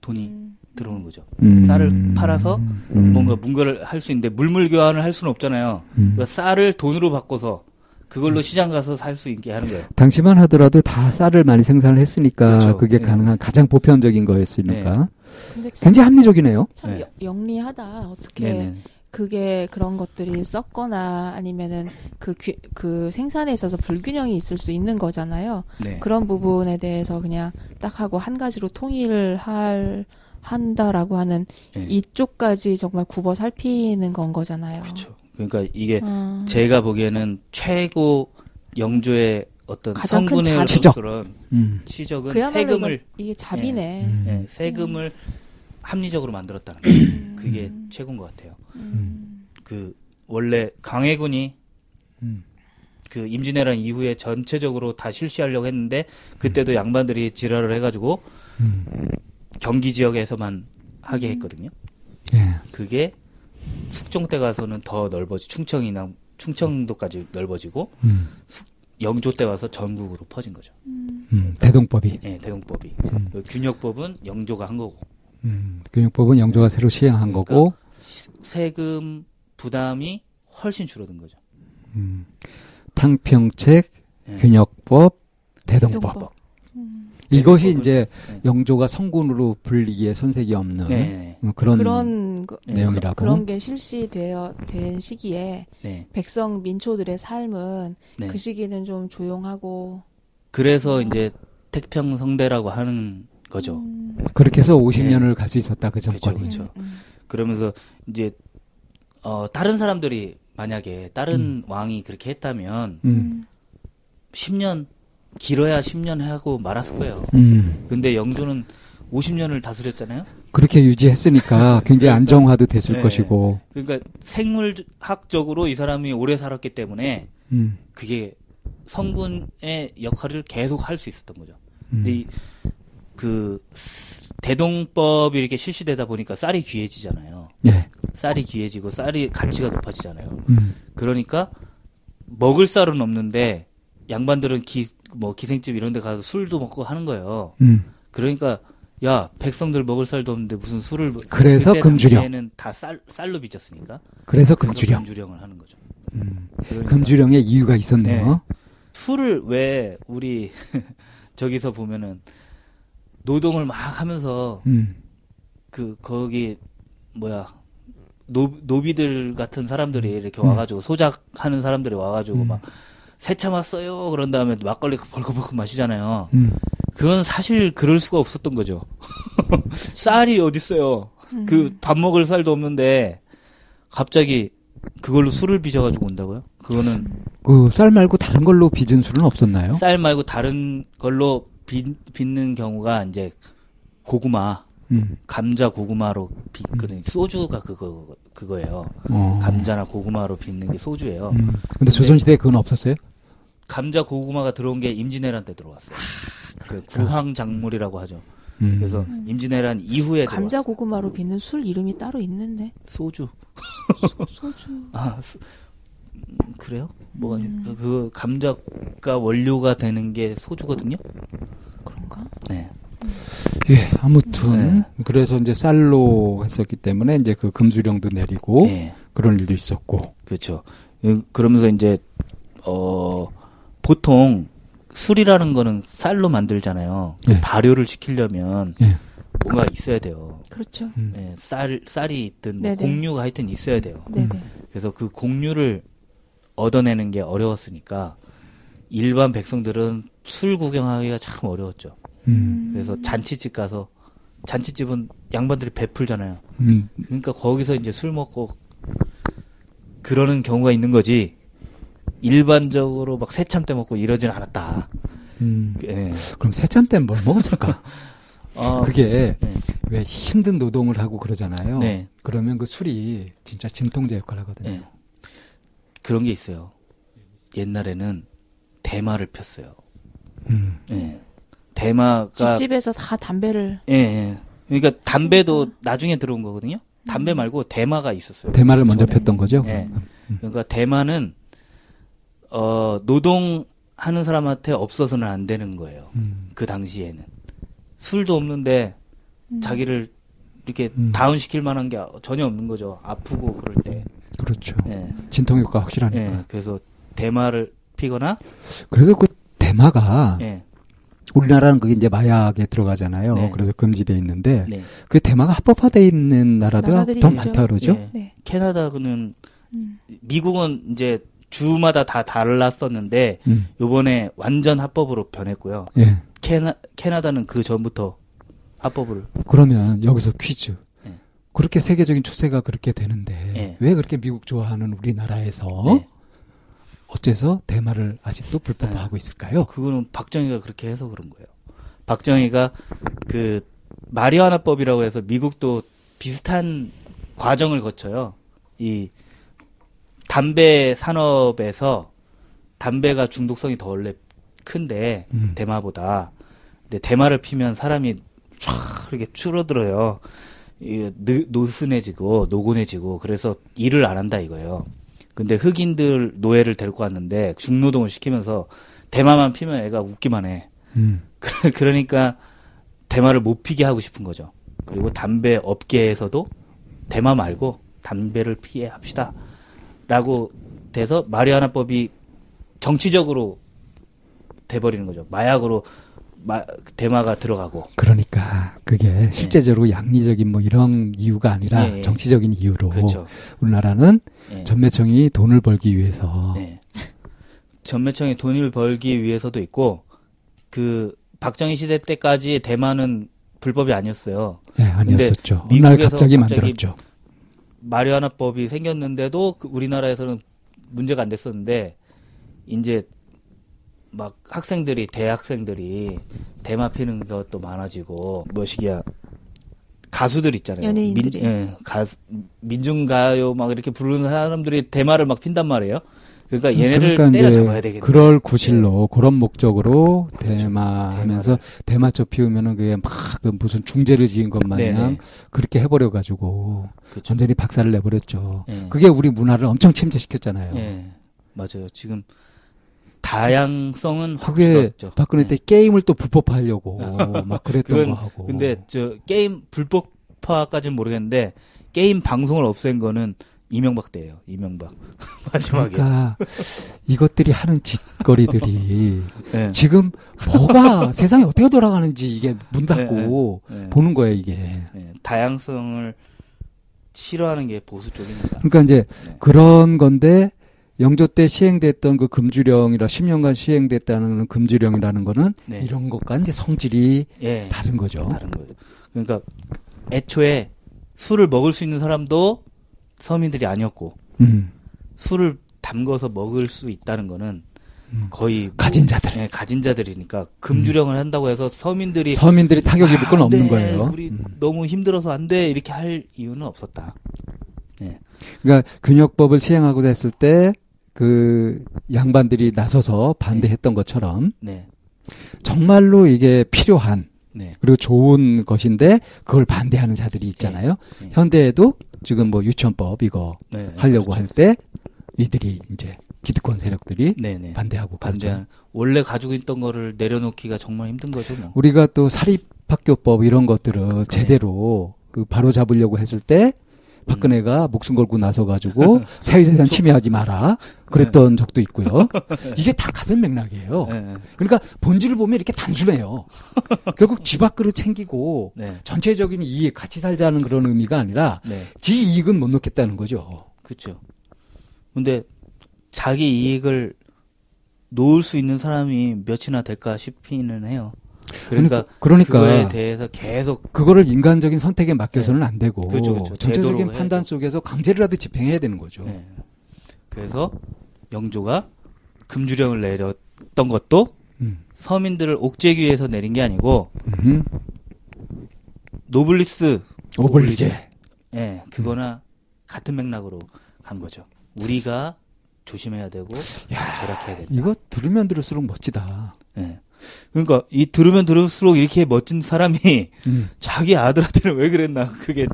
S2: 돈이
S1: 음.
S2: 들어오는 거죠.
S3: 음.
S2: 쌀을 팔아서
S3: 음.
S2: 뭔가 뭔가를 할 수 있는데 물물 교환을 할 수는 없잖아요.
S3: 음.
S2: 그러니까 쌀을 돈으로 바꿔서 그걸로 시장 가서 살 수 있게 하는 거예요.
S3: 당시만 하더라도 다 쌀을 많이 생산을 했으니까
S2: 그렇죠.
S3: 그게
S2: 네.
S3: 가능한 가장 보편적인 거였으니까
S1: 참,
S3: 굉장히 합리적이네요.
S1: 참
S2: 네.
S1: 여- 영리하다. 어떻게
S2: 네네.
S1: 그게 그런 것들이 썩거나 아니면은 그, 규, 그 생산에 있어서 불균형이 있을 수 있는 거잖아요.
S2: 네.
S1: 그런 부분에 대해서 그냥 딱 하고 한 가지로 통일할 한다라고 하는
S2: 네.
S1: 이쪽까지 정말 굽어 살피는 건 거잖아요.
S2: 그렇죠. 그러니까 이게
S1: 어,
S2: 제가 보기에는 최고 영조의 어떤 성분의. 그런
S3: 음.
S2: 치적은 세금을
S1: 이게 잡이네.
S3: 음.
S2: 예, 세금을 합리적으로 만들었다는 거예요. 그게 최고인 것 같아요.
S1: 음.
S2: 그 원래 강해군이
S3: 음.
S2: 그 임진왜란 이후에 전체적으로 다 실시하려고 했는데 그때도 양반들이 지랄을 해가지고
S3: 음.
S2: 경기 지역에서만 하게 했거든요.
S3: 예.
S2: 그게 숙종 때 가서는 더 넓어지 충청이나 충청도까지 넓어지고
S3: 음.
S2: 영조 때 와서 전국으로 퍼진 거죠.
S3: 음. 대동법이.
S2: 예, 대동법이.
S3: 음.
S2: 그 균역법은 영조가 한 거고
S3: 음. 교육법은 영조가 새로 시행한
S2: 그러니까
S3: 거고
S2: 세금 부담이 훨씬 줄어든 거죠.
S3: 음. 탕평책,
S2: 예.
S3: 균역법, 대동법.
S1: 대동법. 음.
S3: 이것이
S2: 대동법은-
S3: 이제
S2: 네.
S3: 영조가 성군으로 불리기에 손색이 없는
S2: 네,
S3: 뭐 그런,
S1: 그런 그-
S2: 네,
S3: 내용이라고.
S1: 그런 게 실시되어 된 시기에
S2: 네,
S1: 백성 민초들의 삶은
S2: 네.
S1: 그 시기는 좀 조용하고
S2: 그래서 이제 태평성대라고 하는 거죠.
S1: 음,
S3: 그렇게 해서 50년을 갈 수 있었다 그 정권이.
S2: 그쵸.
S1: 음,
S2: 그러면서 이제 어 다른 사람들이 만약에 다른 왕이 그렇게 했다면
S3: 음.
S1: 음.
S2: 10년 길어야 10년 하고 말았을 거예요.
S3: 음.
S2: 근데 영조는 50년을 다스렸잖아요.
S3: 그렇게 유지했으니까 굉장히
S2: 그러니까-
S3: 안정화도 됐을
S2: 네.
S3: 것이고.
S2: 그러니까 생물학적으로 이 사람이 오래 살았기 때문에
S3: 음.
S2: 그게 성군의 역할을 계속 할 수 있었던 거죠.
S3: 음.
S2: 근데 이, 그 스- 대동법이 이렇게 실시되다 보니까 쌀이 귀해지잖아요.
S3: 예.
S2: 쌀이 귀해지고 쌀이 가치가 높아지잖아요.
S3: 음.
S2: 그러니까 먹을 쌀은 없는데 양반들은 기 뭐 기생집 이런 데 가서 술도 먹고 하는 거예요.
S3: 음.
S2: 그러니까 야 백성들 먹을 쌀도 없는데 무슨 술을 먹-
S3: 그래서 금주령.
S2: 당시에는 다 쌀 쌀로 빚었으니까
S3: 그래서 금주령.
S2: 금주령을 하는 거죠.
S3: 음.
S2: 그러니까
S3: 금주령의 이유가 있었네요.
S2: 술을 왜 우리 저기서 보면은 노동을 막 하면서
S3: 음.
S2: 그 거기 뭐야 노, 노비들 같은 사람들이 이렇게
S3: 음.
S2: 와가지고 소작하는 사람들이 와가지고
S3: 음.
S2: 막 새참 왔어요 그런 다음에 막걸리 벌컥벌컥 마시잖아요.
S3: 음.
S2: 그건 사실 그럴 수가 없었던 거죠. 쌀이 어딨어요.
S1: 음.
S2: 그밥 먹을 쌀도 없는데 갑자기 그걸로 술을 빚어가지고 온다고요? 그거는
S3: 그 쌀 말고 다른 걸로 빚은 술은 없었나요?
S2: 쌀 말고 다른 걸로 빚, 빚는 경우가 이제 고구마
S3: 음.
S2: 감자 고구마로 빚거든요. 소주가 그거 그거예요.
S3: 어.
S2: 감자나 고구마로 빚는 게 소주예요.
S3: 음. 근데 조선시대에 그건 없었어요?
S2: 감자 고구마가 들어온 게 임진왜란 때 들어왔어요. 그 구황 작물이라고 하죠.
S3: 음.
S2: 그래서 임진왜란 이후에
S1: 감자
S2: 들어왔어요.
S1: 고구마로 빚는 술 이름이 따로 있는데
S2: 소주.
S1: 소 주.
S2: 아 수- 음, 그래요? 뭐가 그, 그 감자가 원료가 되는 게 소주거든요.
S1: 그런가?
S2: 네.
S3: 예, 아무튼
S2: 네.
S3: 그래서 이제 쌀로 했었기 때문에 이제 그 금수령도 내리고
S2: 네.
S3: 그런 일도 있었고.
S2: 그렇죠. 음, 그러면서 이제 어 보통 술이라는 거는 쌀로 만들잖아요. 그
S3: 예.
S2: 발효를 시키려면
S3: 예.
S2: 뭔가 있어야 돼요.
S1: 그렇죠.
S3: 음.
S2: 예, 쌀 쌀이 있든 뭐. 공유가 하여튼 있어야 돼요.
S1: 네네.
S2: 그래서 그 공유를 얻어내는 게 어려웠으니까 일반 백성들은 술 구경하기가 참 어려웠죠.
S3: 음.
S2: 그래서 잔치집 가서 잔치집은 양반들이 베풀잖아요.
S3: 음.
S2: 그러니까 거기서 이제 술 먹고 그러는 경우가 있는 거지. 일반적으로 막 새참 때 먹고 이러진 않았다.
S3: 음.
S2: 예.
S3: 그럼 새참 때는 뭘 먹었을까?
S2: 어,
S3: 그게
S2: 네.
S3: 왜 힘든 노동을 하고 그러잖아요.
S2: 네.
S3: 그러면 그 술이 진짜 진통제 역할을 하거든요.
S2: 예. 그런 게 있어요. 옛날에는 대마를 폈어요.
S3: 음.
S2: 예. 대마가
S1: 집집에서 다 담배를
S2: 예, 예. 그러니까 담배도 나중에 들어온 거거든요. 담배 말고 대마가 있었어요.
S3: 대마를 먼저
S2: 전에.
S3: 폈던 거죠?
S2: 예. 그러니까 대마는 어 노동하는 사람한테 없어서는 안 되는 거예요.
S3: 음.
S2: 그 당시에는 술도 없는데 자기를 이렇게
S3: 음.
S2: 다운 시킬 만한 게 전혀 없는 거죠. 아프고 그럴 때.
S3: 그렇죠.
S2: 예.
S3: 진통 효과 확실하니까.
S2: 예. 그래서 대마를 피거나
S3: 그래서 그 대마가
S2: 예.
S3: 우리나라는 그게 이제 마약에 들어가잖아요.
S2: 네.
S3: 그래서 금지돼 있는데
S2: 네.
S3: 그 대마가 합법화돼 있는 나라가 더
S1: 있죠.
S3: 많다 그러죠.
S2: 예.
S1: 네.
S2: 캐나다는
S1: 음.
S2: 미국은 이제 주마다 다 달랐었는데
S3: 음.
S2: 요번에 완전 합법으로 변했고요.
S3: 예.
S2: 캐나 캐나다는 그 전부터 합법을
S3: 그러면 여기서 퀴즈.
S2: 예.
S3: 그렇게 세계적인 추세가 그렇게 되는데
S2: 예.
S3: 왜 그렇게 미국 좋아하는 우리나라에서
S2: 네.
S3: 어째서 대마를 아직도 불법화하고 있을까요?
S2: 그거는 박정희가 그렇게 해서 그런 거예요. 박정희가 그 마리아나법이라고 해서 미국도 비슷한 과정을 거쳐요. 이 담배 산업에서 담배가 중독성이 더 원래 큰데
S3: 음.
S2: 대마보다 근데 대마를 피면 사람이 쫙 이렇게 줄어들어요. 이 느- 노슨해지고 노곤해지고 그래서 일을 안 한다 이거예요. 근데 흑인들 노예를 데리고 왔는데 중노동을 시키면서 대마만 피면 애가 웃기만 해.
S3: 음.
S2: 그- 그러니까 대마를 못 피게 하고 싶은 거죠. 그리고 담배 업계에서도 대마 말고 담배를 피게 합시다. 라고 돼서 마리아나법이 정치적으로 돼버리는 거죠. 마약으로 마- 대마가 들어가고.
S3: 그러니까 그게 실제적으로 양리적인 뭐 이런 이유가 아니라
S2: 예, 예.
S3: 정치적인 이유로
S2: 그렇죠.
S3: 우리나라는
S2: 예.
S3: 전매청이 돈을 벌기 위해서
S2: 네. 전매청이 돈을 벌기 위해서도 있고 그 박정희 시대 때까지 대만은 불법이 아니었어요.
S3: 예, 아니었었죠.
S2: 미국에서
S3: 갑자기
S2: 갑자기
S3: 만들었죠.
S2: 마리아나법이 생겼는데도 그 우리나라에서는 문제가 안 됐었는데 이제 막 학생들이 대학생들이 대마 피는 것도 많아지고 뭐시기야 가수들 있잖아요.
S1: 연예인들이.
S2: 민, 예, 가수 민중가요 막 이렇게 부르는 사람들이 대마를 막 핀단 말이에요. 그러니까 얘네를
S3: 그러니까
S2: 때려
S3: 이제
S2: 잡아야 되겠네.
S3: 그럴 구실로 그런 목적으로
S2: 그렇죠.
S3: 대마
S2: 대마를.
S3: 하면서 대마초 피우면은 그게 막그 무슨 중재를 지은 것 마냥
S2: 네네.
S3: 그렇게 해버려 가지고
S2: 그렇죠.
S3: 완전히 박살을 내버렸죠.
S2: 예.
S3: 그게 우리 문화를 엄청 침체시켰잖아요.
S2: 예, 맞아요. 지금 다양성은 확
S3: 그게
S2: 줄었죠.
S3: 박근혜
S2: 예.
S3: 때 게임을 또 불법화하려고 막 그랬던
S2: 그건
S3: 거 하고.
S2: 근데 저 게임 불법화까지는 모르겠는데 게임 방송을 없앤 거는 이명박 때예요. 이명박 마지막에.
S3: 그러니까 이것들이 하는 짓거리들이
S2: 예.
S3: 지금 뭐가 세상이 어떻게 돌아가는지 이게 문 닫고
S2: 예.
S3: 보는 거예요 이게.
S2: 예. 다양성을 싫어하는 게 보수 쪽입니다.
S3: 그러니까 이제
S2: 네.
S3: 그런 건데 영조 때 시행됐던 그 금주령이라 10년간 시행됐다는 금주령이라는 거는
S2: 네.
S3: 이런 것과 이제 성질이
S2: 예.
S3: 다른 거죠.
S2: 다른 거예요. 그러니까 애초에 술을 먹을 수 있는 사람도 서민들이 아니었고
S3: 음.
S2: 술을 담궈서 먹을 수 있다는 거는 거의 뭐-
S3: 가진 자들.
S2: 예, 가진 자들이니까 금주령을 한다고 해서 서민들이
S3: 서민들이 타격 입을 건
S2: 아,
S3: 없는
S2: 네,
S3: 거예요.
S2: 우리
S3: 음.
S2: 너무 힘들어서 안 돼 이렇게 할 이유는 없었다. 예.
S3: 그러니까 균역법을 시행하고자 했을 때 그 양반들이 나서서 반대했던 것처럼
S2: 네.
S3: 정말로 이게 필요한
S2: 네.
S3: 그리고 좋은 것인데 그걸 반대하는 자들이 있잖아요.
S2: 네.
S3: 현대에도 지금 뭐 유치원법 이거
S2: 네.
S3: 하려고
S2: 그렇죠.
S3: 할때 이들이 이제 기득권 세력들이
S2: 네, 네.
S3: 반대하고
S2: 반대한. 원래 가지고 있던 거를 내려놓기가 정말 힘든 거죠, 뭐.
S3: 우리가 또 사립 학교법 이런 것들을 제대로 그 바로 잡으려고 했을 때 박근혜가 목숨 걸고 나서 가지고 사유재산 침해하지 마라 그랬던 적도 있고요. 이게 다 같은 맥락이에요.
S2: 네.
S3: 그러니까 본질을 보면 이렇게 단순해요. 결국 집 앞그릇 챙기고
S2: 네.
S3: 전체적인 이익 같이 살자는 그런 의미가 아니라
S2: 네.
S3: 지 이익은 못 놓겠다는 거죠.
S2: 그렇죠. 근데 자기 이익을 놓을 수 있는 사람이 몇이나 될까 싶기는 해요. 그러니까
S3: 그러니까
S2: 그거에 대해서 계속
S3: 그거를 인간적인 선택에 맡겨서는 안 되고
S2: 그렇죠, 그렇죠.
S3: 전체적인 판단
S2: 해야죠.
S3: 속에서 강제로라도 집행해야 되는 거죠.
S2: 네. 그래서 영조가 금주령을 내렸던 것도
S3: 음.
S2: 서민들을 옥죄기 위해서 내린 게 아니고
S3: 음.
S2: 노블리스
S3: 오블리제.
S2: 예, 그거나 같은 맥락으로 간 거죠. 우리가 조심해야 되고 절약해야 된다.
S3: 이거 들으면 들을수록 멋지다.
S2: 예. 그러니까 이 들으면 들을수록 이렇게 멋진 사람이
S3: 음.
S2: 자기 아들한테는 왜 그랬나 그게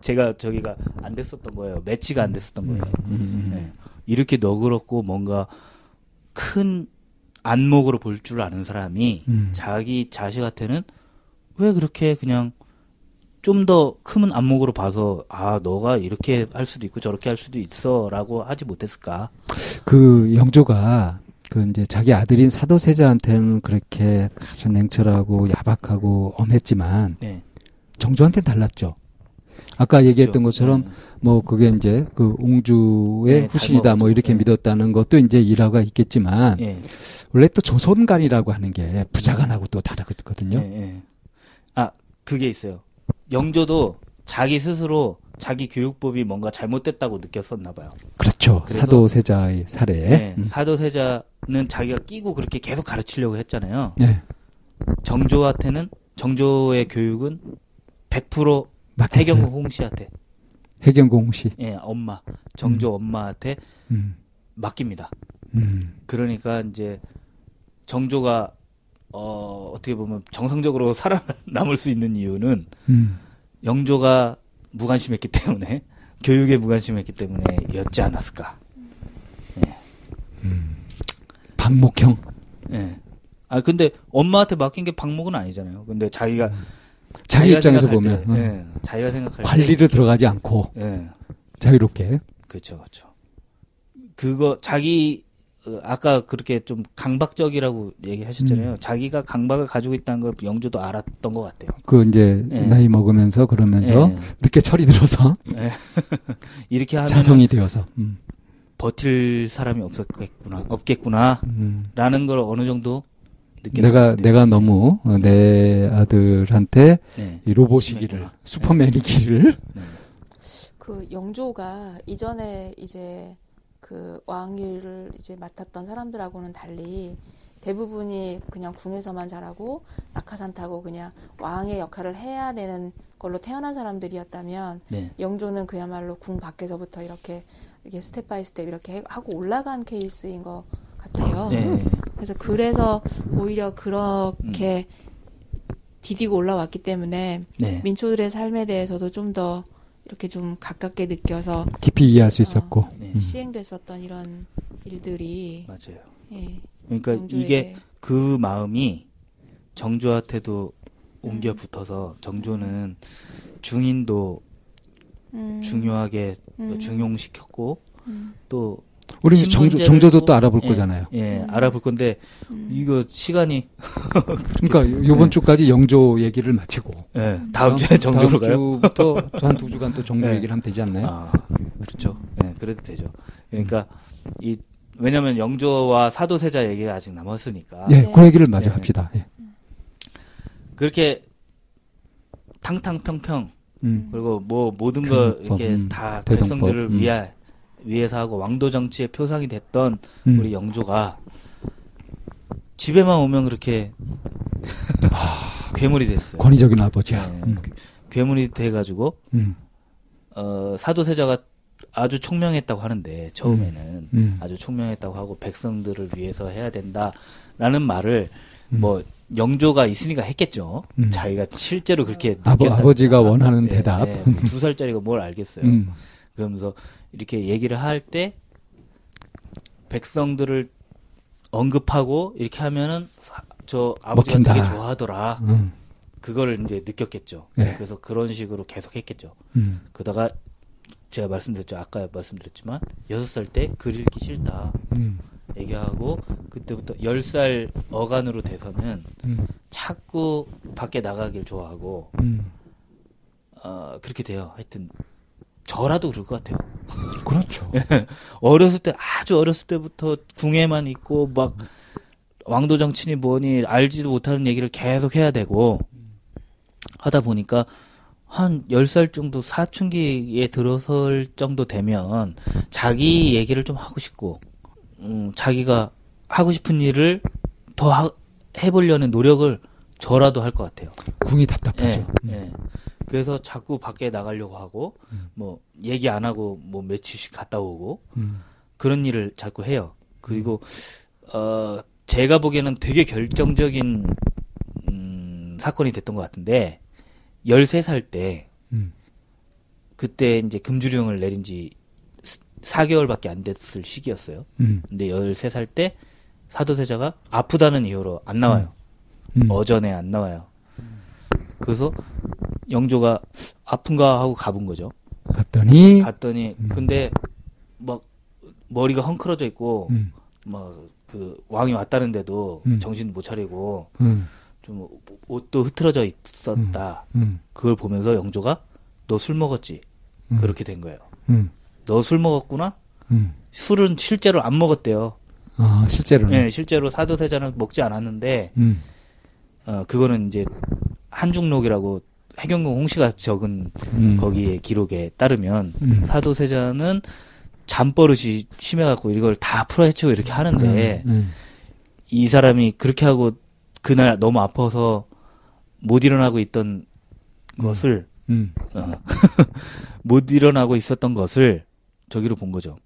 S2: 제가 저기가 안 됐었던 거예요. 매치가 안 됐었던 거예요.
S3: 음.
S2: 예. 이렇게 너그럽고 뭔가 큰 안목으로 볼 줄 아는 사람이
S3: 음.
S2: 자기 자식한테는 왜 그렇게 그냥 좀 더 큰 안목으로 봐서 아 너가 이렇게 할 수도 있고 저렇게 할 수도 있어라고 하지 못했을까?
S3: 그 영조가 그 이제 자기 아들인 사도세자한테는 그렇게 아주 냉철하고 야박하고 엄했지만
S2: 네.
S3: 정조한테는 달랐죠. 아까 얘기했던
S2: 그렇죠.
S3: 것처럼
S2: 네.
S3: 뭐 그게 이제 그 옹주의
S2: 네,
S3: 후신이다 뭐. 이렇게
S2: 네.
S3: 믿었다는 것도 이제 일화가 있겠지만
S2: 예.
S3: 원래 또 조선간이라고 하는 게 부자간하고 또 다르거든요.
S2: 예, 예. 아 그게 있어요. 영조도 자기 스스로 자기 교육법이 뭔가 잘못됐다고 느꼈었나 봐요.
S3: 그렇죠. 사도세자의 사례.
S2: 네,
S3: 음.
S2: 사도세자는 자기가 끼고 그렇게 계속 가르치려고 했잖아요.
S3: 네.
S2: 정조한테는 정조의 교육은 100%
S3: 맡겼어요.
S2: 해경궁 홍씨한테,
S3: 해경공 씨.
S2: 예, 엄마, 정조 엄마한테
S3: 음.
S2: 맡깁니다.
S3: 음.
S2: 그러니까 이제 정조가 어, 어떻게 보면 정상적으로 살아남을 수 있는 이유는
S3: 음.
S2: 영조가 무관심했기 때문에 교육에 무관심했기 때문에였지 않았을까.
S3: 박목형.
S2: 예. 아 근데 엄마한테 맡긴 게 방목은 아니잖아요. 근데 자기가
S3: 자기
S2: 자기가
S3: 입장에서 보면
S2: 때,
S3: 어.
S2: 예, 자기가 생각할
S3: 관리를 들어가지 않고
S2: 때, 예,
S3: 자유롭게.
S2: 그렇죠, 그렇죠. 그거 자기 어, 아까 그렇게 좀 강박적이라고 얘기하셨잖아요.
S3: 음.
S2: 자기가 강박을 가지고 있다는 걸 영조도 알았던 것 같아요.
S3: 그 이제
S2: 예.
S3: 나이 먹으면서 그러면서
S2: 예.
S3: 늦게 철이 들어서
S2: 이렇게 하면
S3: 자성이 되어서. 음.
S2: 버틸 사람이 없었겠구나, 없겠구나,
S3: 음.
S2: 라는 걸 어느 정도
S3: 내가. 내가 너무 어, 내 아들한테
S2: 네.
S3: 이 로봇이기를. 슈퍼맨이기를
S2: 네.
S1: 그 영조가 이전에 이제 그 왕위를 이제 맡았던 사람들하고는 달리 대부분이 그냥 궁에서만 자라고 낙하산 타고 그냥 왕의 역할을 해야 되는 걸로 태어난 사람들이었다면
S2: 네.
S1: 영조는 그야말로 궁 밖에서부터 이렇게 이렇게 step by step 이렇게 해- 하고 올라간 케이스인 것 같아요.
S2: 네.
S1: 그래서 그래서 오히려 그렇게 디디고 올라왔기 때문에
S2: 네.
S1: 민초들의 삶에 대해서도 좀더 이렇게 좀 가깝게 느껴서
S3: 깊이 이해할 수 있었고.
S2: 네.
S3: 음.
S1: 시행됐었던 이런 일들이
S2: 맞아요.
S1: 예,
S2: 그러니까
S1: 영조에게
S2: 이게 그 마음이 정조한테도 옮겨 붙어서 정조는 중인도
S1: 음,
S2: 중요하게
S1: 음,
S2: 중용시켰고
S1: 음,
S2: 또
S3: 우리
S2: 신분제를
S3: 정조도
S2: 또-
S3: 또 알아볼
S2: 예,
S3: 거잖아요.
S2: 예,
S1: 음.
S2: 알아볼 건데
S1: 음.
S2: 이거 시간이
S3: 그러니까 요번 주까지 영조 얘기를 마치고
S2: 예, 다음 주에 정조로 가요.
S3: 주부터 한 두 주간 또 정조
S2: 네.
S3: 얘기를 하면 되지 않나요?
S2: 아, 그렇죠. 예, 그래도 되죠. 그러니까 이 왜냐면 영조와 사도세자 얘기가 아직 남았으니까
S3: 예,
S1: 네.
S3: 그 얘기를 마저
S2: 네.
S3: 합시다. 예.
S2: 그렇게 탕탕평평
S3: 음.
S2: 그리고 뭐 모든 걸
S3: 대동법,
S2: 이렇게
S3: 음,
S2: 다
S3: 대동법,
S2: 백성들을
S3: 음.
S2: 위해 위해서 하고 왕도 정치의 표상이 됐던
S3: 음.
S2: 우리 영조가 집에만 오면 그렇게 괴물이 됐어요.
S3: 권위적인 아버지야.
S2: 네,
S3: 음.
S2: 그- 괴물이 돼가지고
S3: 음.
S2: 어, 사도세자가 아주 총명했다고 하는데 처음에는
S3: 음.
S2: 아주 총명했다고 하고 백성들을 위해서 해야 된다라는 말을
S3: 음.
S2: 뭐 영조가 있으니까 했겠죠.
S3: 음.
S2: 자기가 실제로 그렇게
S3: 아버-. 아버지가 원하는
S2: 예,
S3: 대답.
S2: 예, 두 살짜리가 뭘 알겠어요.
S3: 음.
S2: 그러면서 이렇게 얘기를 할 때 백성들을 언급하고 이렇게 하면은 사- 저 아버지가
S3: 먹힌다.
S2: 되게 좋아하더라.
S3: 음.
S2: 그거를 이제 느꼈겠죠.
S3: 네.
S2: 그래서 그런 식으로 계속 했겠죠.
S3: 음.
S2: 그러다가 제가 말씀드렸죠. 아까 말씀드렸지만 여섯 살 때 글 읽기 싫다
S3: 음.
S2: 얘기하고 그때부터 열 살 어간으로 돼서는
S3: 음.
S2: 자꾸 밖에 나가길 좋아하고
S3: 음.
S2: 어 그렇게 돼요. 하여튼 저라도 그럴 것 같아요.
S3: 그렇죠.
S2: 어렸을 때 아주 어렸을 때부터 궁에만 있고 막 왕도 정치니 뭐니 알지도 못하는 얘기를 계속 해야 되고 하다 보니까 한 10살 정도 사춘기에 들어설 정도 되면 자기 얘기를 좀 하고 싶고 음, 자기가 하고 싶은 일을 더 하- 해보려는 노력을 저라도 할 것 같아요.
S3: 궁이
S2: 예,
S3: 답답하죠. 음.
S2: 예. 그래서 자꾸 밖에 나가려고 하고 뭐 얘기 안 하고 뭐 며칠씩 갔다 오고
S3: 음.
S2: 그런 일을 자꾸 해요. 그리고 어 제가 보기에는 되게 결정적인 음, 사건이 됐던 것 같은데 13살 때
S3: 음.
S2: 그때 이제 금주령을 내린 지 4개월밖에 안 됐을 시기였어요.
S3: 음.
S2: 근데 13살 때 사도세자가 아프다는 이유로 안 나와요.
S3: 음.
S2: 어전에 안 나와요. 그래서 영조가 아픈가 하고 가본 거죠.
S3: 갔더니
S2: 갔더니 근데 막 머리가 헝클어져 있고
S3: 음.
S2: 막그 왕이 왔다는데도
S3: 음.
S2: 정신 못 차리고
S3: 음.
S2: 좀 옷도 흐트러져 있었다.
S3: 음.
S2: 그걸 보면서 영조가 너 술 먹었지.
S3: 음.
S2: 그렇게 된 거예요.
S3: 음.
S2: 너술 먹었구나.
S3: 음.
S2: 술은 실제로 안 먹었대요.
S3: 아, 실제로는.
S2: 예, 실제로 사도세자는 먹지 않았는데
S3: 음.
S2: 어 그거는 이제 한중록이라고 해경궁 홍씨가 적은
S3: 음.
S2: 거기에 기록에 따르면
S3: 음.
S2: 사도세자는 잠버릇이 심해갖고 이걸 다 풀어헤치고 이렇게 하는데
S3: 음.
S2: 이 사람이 그렇게 하고 그날 너무 아파서 못 일어나고 있던 것을
S3: 음.
S2: 어, 못 일어나고 있었던 것을 저기로 본 거죠.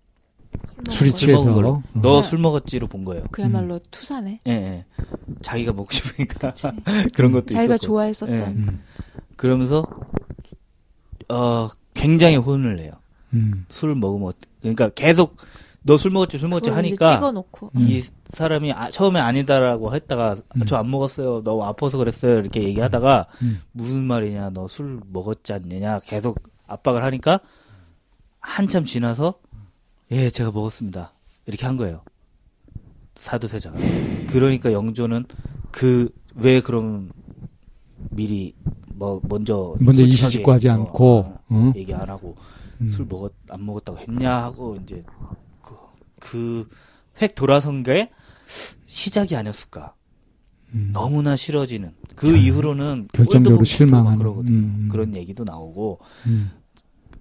S3: 술이
S2: 술
S3: 취해서.
S2: 걸.
S3: 어.
S2: 너술 먹었지로 본 거예요.
S1: 그야말로 투사네.
S2: 예, 예. 자기가 먹고 싶으니까. 그런 것도
S1: 자기가
S2: 있었고.
S1: 좋아했었던.
S2: 예.
S3: 음.
S2: 그러면서 어 굉장히 혼을 내요.
S3: 음.
S2: 술을 먹으면 어때? 그러니까 계속 너 술 먹었지 술 먹었지 하니까
S1: 찍어놓고.
S2: 이 사람이 아, 처음에 아니다라고 했다가
S3: 음.
S2: 저안 먹었어요. 너무 아파서 그랬어요. 이렇게 얘기하다가
S3: 음.
S2: 무슨 말이냐 너 술 먹었지 않느냐 계속 압박을 하니까 한참 지나서 예 제가 먹었습니다. 이렇게 한 거예요. 사도세자가. 그러니까 영조는 그 왜 그럼 미리 뭐 먼저
S3: 먼저 이시직고하지
S2: 어,
S3: 않고,
S2: 어,
S3: 어?
S2: 얘기 안 하고
S3: 음.
S2: 술 먹었 안 먹었다고 했냐 하고 이제 그획 돌아선 게 시작이 아니었을까.
S3: 음.
S2: 너무나 싫어지는 그 이후로는
S3: 결정적으로 실망하는.
S2: 그러거든요.
S3: 음.
S2: 그런 얘기도 나오고
S3: 음.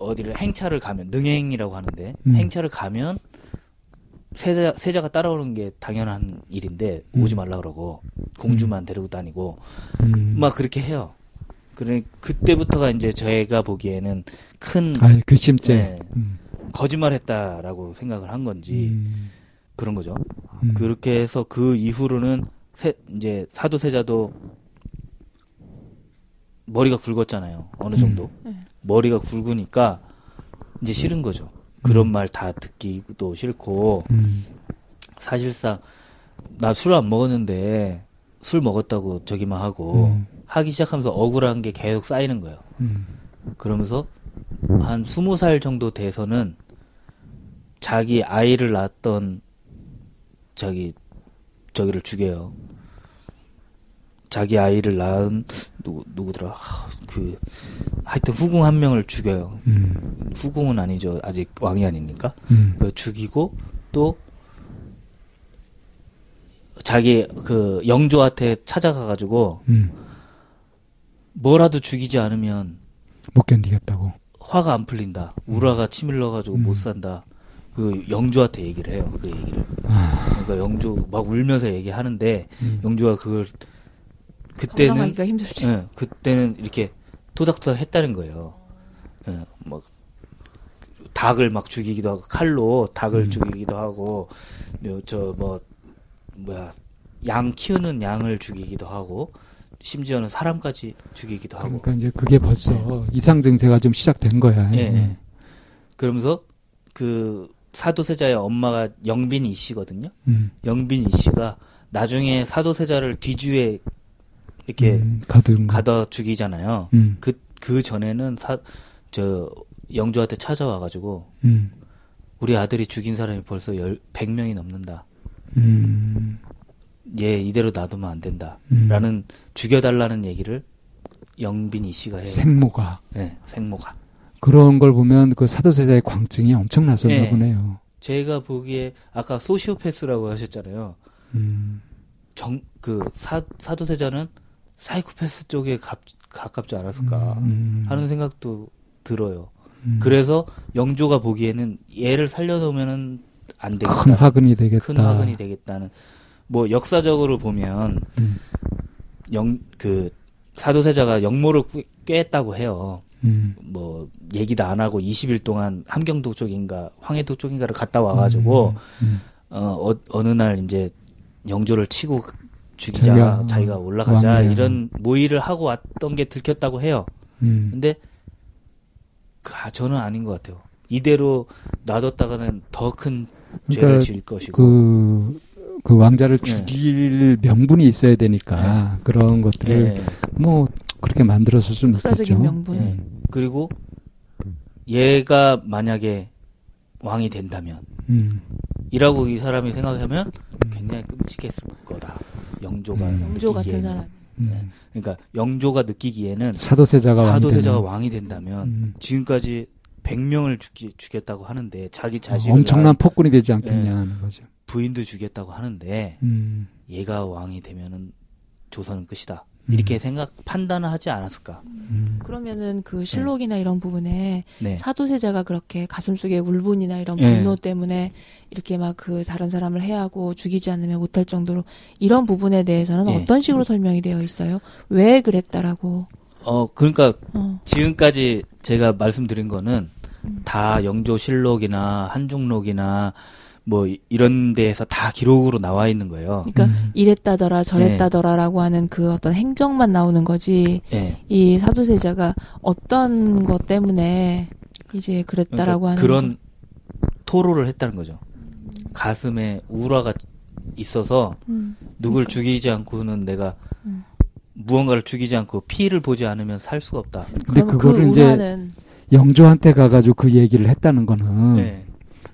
S2: 어디를 행차를 가면 능행이라고 하는데
S3: 음.
S2: 행차를 가면 세자 세자가 따라오는 게 당연한 일인데
S3: 음.
S2: 오지 말라 그러고 공주만 데리고 다니고
S3: 음.
S2: 막 그렇게 해요. 그래 그때부터가 이제 저희가 보기에는 큰
S3: 아, 괘씸죄.
S2: 네.
S3: 음.
S2: 거짓말했다라고 생각을 한 건지
S3: 음.
S2: 그런 거죠.
S3: 음.
S2: 그렇게 해서 그 이후로는 세, 이제 사도세자도 머리가 굵었잖아요. 어느 정도.
S1: 음.
S2: 머리가 굵으니까 이제 싫은 거죠. 그런 말 다 듣기도 싫고
S3: 음.
S2: 사실상 나 술 안 먹었는데 술 먹었다고 저기만 하고
S3: 음.
S2: 하기 시작하면서 억울한 게 계속 쌓이는 거예요.
S3: 음.
S2: 그러면서 한 스무 살 정도 돼서는 자기 아이를 낳았던 자기 저기를 죽여요. 자기 아이를 낳은 누구 누구더라 하, 그 하여튼 후궁 한 명을 죽여요.
S3: 음.
S2: 후궁은 아니죠 아직 왕이 아니니까
S3: 음.
S2: 그 죽이고 또 자기 그 영조한테 찾아가 가지고
S3: 음.
S2: 뭐라도 죽이지 않으면
S3: 못 견디겠다고.
S2: 화가 안 풀린다. 우라가 치밀러 가지고
S3: 음.
S2: 못 산다. 그 영조한테 얘기를 해요. 그 얘기를.
S3: 아,
S2: 그러니까 영조 막 울면서 얘기하는데
S3: 음.
S2: 영조가 그걸 그때는
S1: 성장하기가 힘들지.
S2: 예, 그때는 이렇게 토닥토닥 했다는 거예요. 예, 막 닭을 막 죽이기도 하고 칼로 닭을
S3: 음.
S2: 죽이기도 하고 저 뭐 뭐야 양 키우는 양을 죽이기도 하고 심지어는 사람까지 죽이기도 하고
S3: 그러니까 이제 그게 벌써 이상 증세가 좀 시작된 거야.
S2: 예, 예. 그러면서 그 사도세자의 엄마가 영빈 이 씨거든요.
S3: 음,
S2: 영빈 이 씨가 나중에 사도세자를 뒤주에 이렇게
S3: 음.
S2: 가다 죽이잖아요.
S3: 음,
S2: 그, 그 전에는 사, 저, 영조한테 찾아와가지고,
S3: 음,
S2: 우리 아들이 죽인 사람이 벌써 열, 100명이 넘는다.
S3: 음,
S2: 얘 이대로 놔두면 안 된다.
S3: 음.
S2: 라는 죽여달라는 얘기를 영빈이 씨가 해요.
S3: 생모가
S2: 네, 생모가.
S3: 그런 걸 보면 그 사도세자의 광증이 엄청났었나
S2: 예.
S3: 보네요.
S2: 제가 보기에, 아까 소시오패스라고 하셨잖아요.
S3: 음,
S2: 정, 그, 사, 사도세자는 사이코패스 쪽에 가, 가깝지 않았을까
S3: 음,
S2: 하는 생각도 들어요.
S3: 음.
S2: 그래서 영조가 보기에는 얘를 살려놓으면은 안 되겠다.
S3: 큰 화근이 되겠다.
S2: 큰 화근이 되겠다는 뭐 역사적으로 보면
S3: 음,
S2: 영그 사도세자가 영모를 꿰- 꿰었다고 해요.
S3: 음,
S2: 뭐 얘기도 안 하고 20일 동안 함경도 쪽인가 황해도 쪽인가를 갔다 와가지고
S3: 음,
S2: 어, 어, 느 날 이제 영조를 치고 죽이자
S3: 자기가,
S2: 자기가,
S3: 어,
S2: 올라가자
S3: 왕래야.
S2: 이런 모의를 하고 왔던 게 들켰다고 해요.
S3: 음,
S2: 근데 그, 아, 저는 아닌 것 같아요. 이대로 놔뒀다가는 더큰 죄를
S3: 그러니까
S2: 지을 것이고.
S3: 그, 그 왕자를
S2: 예.
S3: 죽일 명분이 있어야 되니까 그런 것들을
S2: 예.
S3: 뭐 그렇게 만들었을 수는
S1: 역사적인
S3: 있겠죠.
S1: 명분.
S2: 예. 그리고 얘가 만약에 왕이 된다면
S3: 음,
S2: 이라고 이 사람이 생각하면 굉장히 끔찍했을 거다. 영조가
S3: 음.
S1: 영조 같은
S2: 느끼기에는.
S1: 사람.
S3: 음.
S2: 그러니까 영조가 느끼기에는
S3: 사도세자가 왕이
S2: 사도세자가
S3: 되면,
S2: 왕이 된다면
S3: 음,
S2: 지금까지 100명을 죽기, 죽였다고 하는데 자기 자식을
S3: 엄청난
S2: 낳은
S3: 폭군이 되지 않겠냐 하는 거죠.
S2: 부인도 죽였다고 하는데
S3: 음,
S2: 얘가 왕이 되면은 조선은 끝이다.
S3: 음.
S2: 이렇게 생각 판단을 하지 않았을까?
S3: 음.
S1: 그러면은 그 실록이나 이런 부분에
S2: 네.
S1: 사도세자가 그렇게 가슴속에 울분이나 이런
S2: 예.
S1: 분노 때문에 이렇게 막 그 다른 사람을 해하고 죽이지 않으면 못할 정도로 이런 부분에 대해서는
S2: 예.
S1: 어떤 식으로 설명이 되어 있어요? 왜 그랬다라고?
S2: 어 그러니까
S1: 어.
S2: 지금까지 제가 말씀드린 거는
S1: 음.
S2: 다 영조실록이나 한중록이나 뭐 이- 이런 데에서 다 기록으로 나와 있는 거예요.
S1: 그러니까
S3: 음.
S1: 이랬다더라 저랬다더라라고 하는 그 어떤 행정만 나오는 거지
S2: 예.
S1: 이 사도세자가 어떤 것 때문에 이제 그랬다라고
S2: 그러니까
S1: 하는
S2: 그런 토로를 했다는 거죠. 가슴에 우라가 있어서
S1: 거. 음.
S2: 누굴 죽이지 않고는 내가
S1: 음.
S2: 무언가를 죽이지 않고 피를 보지 않으면 살 수가 없다.
S3: 근데
S1: 그러면
S3: 그거를
S1: 그
S3: 이제 영조한테 가가지고 그 얘기를 했다는 거는
S2: 네.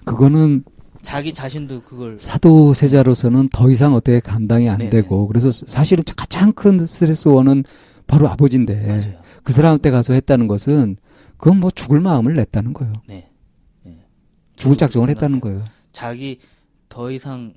S3: 그거는
S2: 자기 자신도 그걸
S3: 사도세자로서는 더 이상 어떻게 감당이 안
S2: 네네.
S3: 되고 그래서 사실은 가장 큰 스트레스 원은 바로 아버지인데
S2: 맞아요.
S3: 그 사람한테 가서 했다는 것은 그건 뭐 죽을 마음을 냈다는 거예요.
S2: 네.
S3: 죽을 작정을 했다는. 거예요.
S2: 자기 더 이상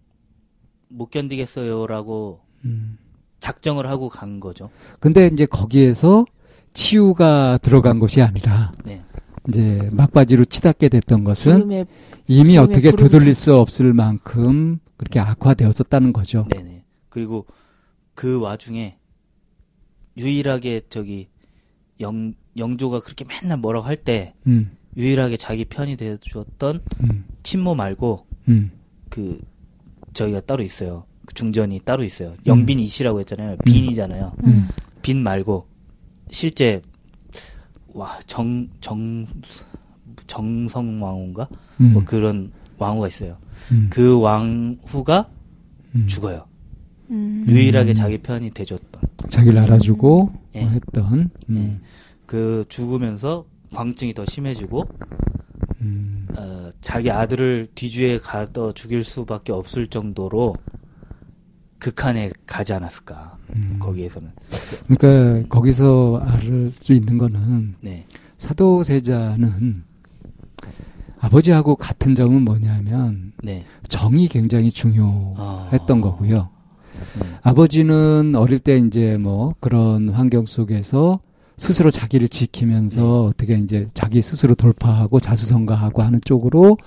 S2: 못 견디겠어요라고
S3: 음.
S2: 작정을 하고 간 거죠.
S3: 근데 이제 거기에서 치유가 들어간 것이 아니라
S2: 네.
S3: 이제 막바지로 치닫게 됐던 것은
S1: 기름에
S3: 이미
S1: 기름에
S3: 어떻게 되돌릴 수 없을 만큼 그렇게 악화되었었다는 거죠.
S2: 네네. 그리고 그 와중에 유일하게 저기 영 영조가 그렇게 맨날 뭐라고 할때
S3: 음,
S2: 유일하게 자기 편이 되어 주었던
S3: 음,
S2: 친모 말고
S3: 음,
S2: 그 저희가 따로 있어요. 그 중전이 따로 있어요. 영빈 이씨라고 했잖아요. 빈이잖아요.
S3: 음.
S2: 빈 말고 실제 와정 정 정성 왕후인가
S3: 음,
S2: 뭐 그런 왕후가 있어요.
S3: 음,
S2: 그 왕후가
S3: 음.
S2: 죽어요.
S1: 음.
S2: 유일하게 자기 편이 돼줬던
S3: 자기를 알아주고
S2: 예.
S3: 뭐 했던 음,
S2: 예. 그 죽으면서 광증이 더 심해지고
S3: 음,
S2: 어, 자기 아들을 뒤주에 가둬 죽일 수밖에 없을 정도로 극한에 가지 않았을까
S3: 음.
S2: 거기에서는
S3: 그러니까 거기서 알 수 있는 거는
S2: 네
S3: 사도세자는 아버지하고 같은 점은 뭐냐면
S2: 네.
S3: 정이 굉장히 중요했던
S2: 어.
S3: 거고요.
S2: 네.
S3: 아버지는 어릴 때 이제 뭐 그런 환경 속에서 스스로 자기를 지키면서 어떻게 이제 자기 스스로 돌파하고 자수성가하고 하는 쪽으로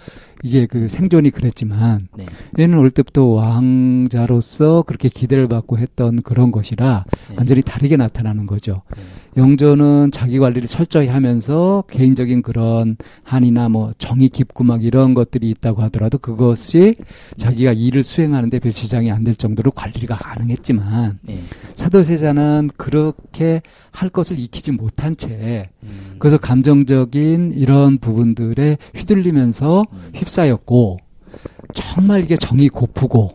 S3: 이게 그 생존이 그랬지만
S2: 네.
S3: 얘는 올 때부터 왕자로서 그렇게 기대를 받고 했던 그런 것이라
S2: 네.
S3: 완전히 다르게 나타나는 거죠.
S2: 네.
S3: 영조는 자기 관리를 철저히 하면서 개인적인 그런 한이나 뭐 정이 깊고 막 이런 것들이 있다고 하더라도 그것이 자기가 일을 수행하는데 별 지장이 안 될 정도로 관리가 가능했지만
S2: 네.
S3: 사도세자는 그렇게 할 것을 익히 지 못한 채
S2: 음.
S3: 그래서 감정적인 이런 부분들에 휘둘리면서
S2: 음.
S3: 휩싸였고 정말 이게 정이 고프고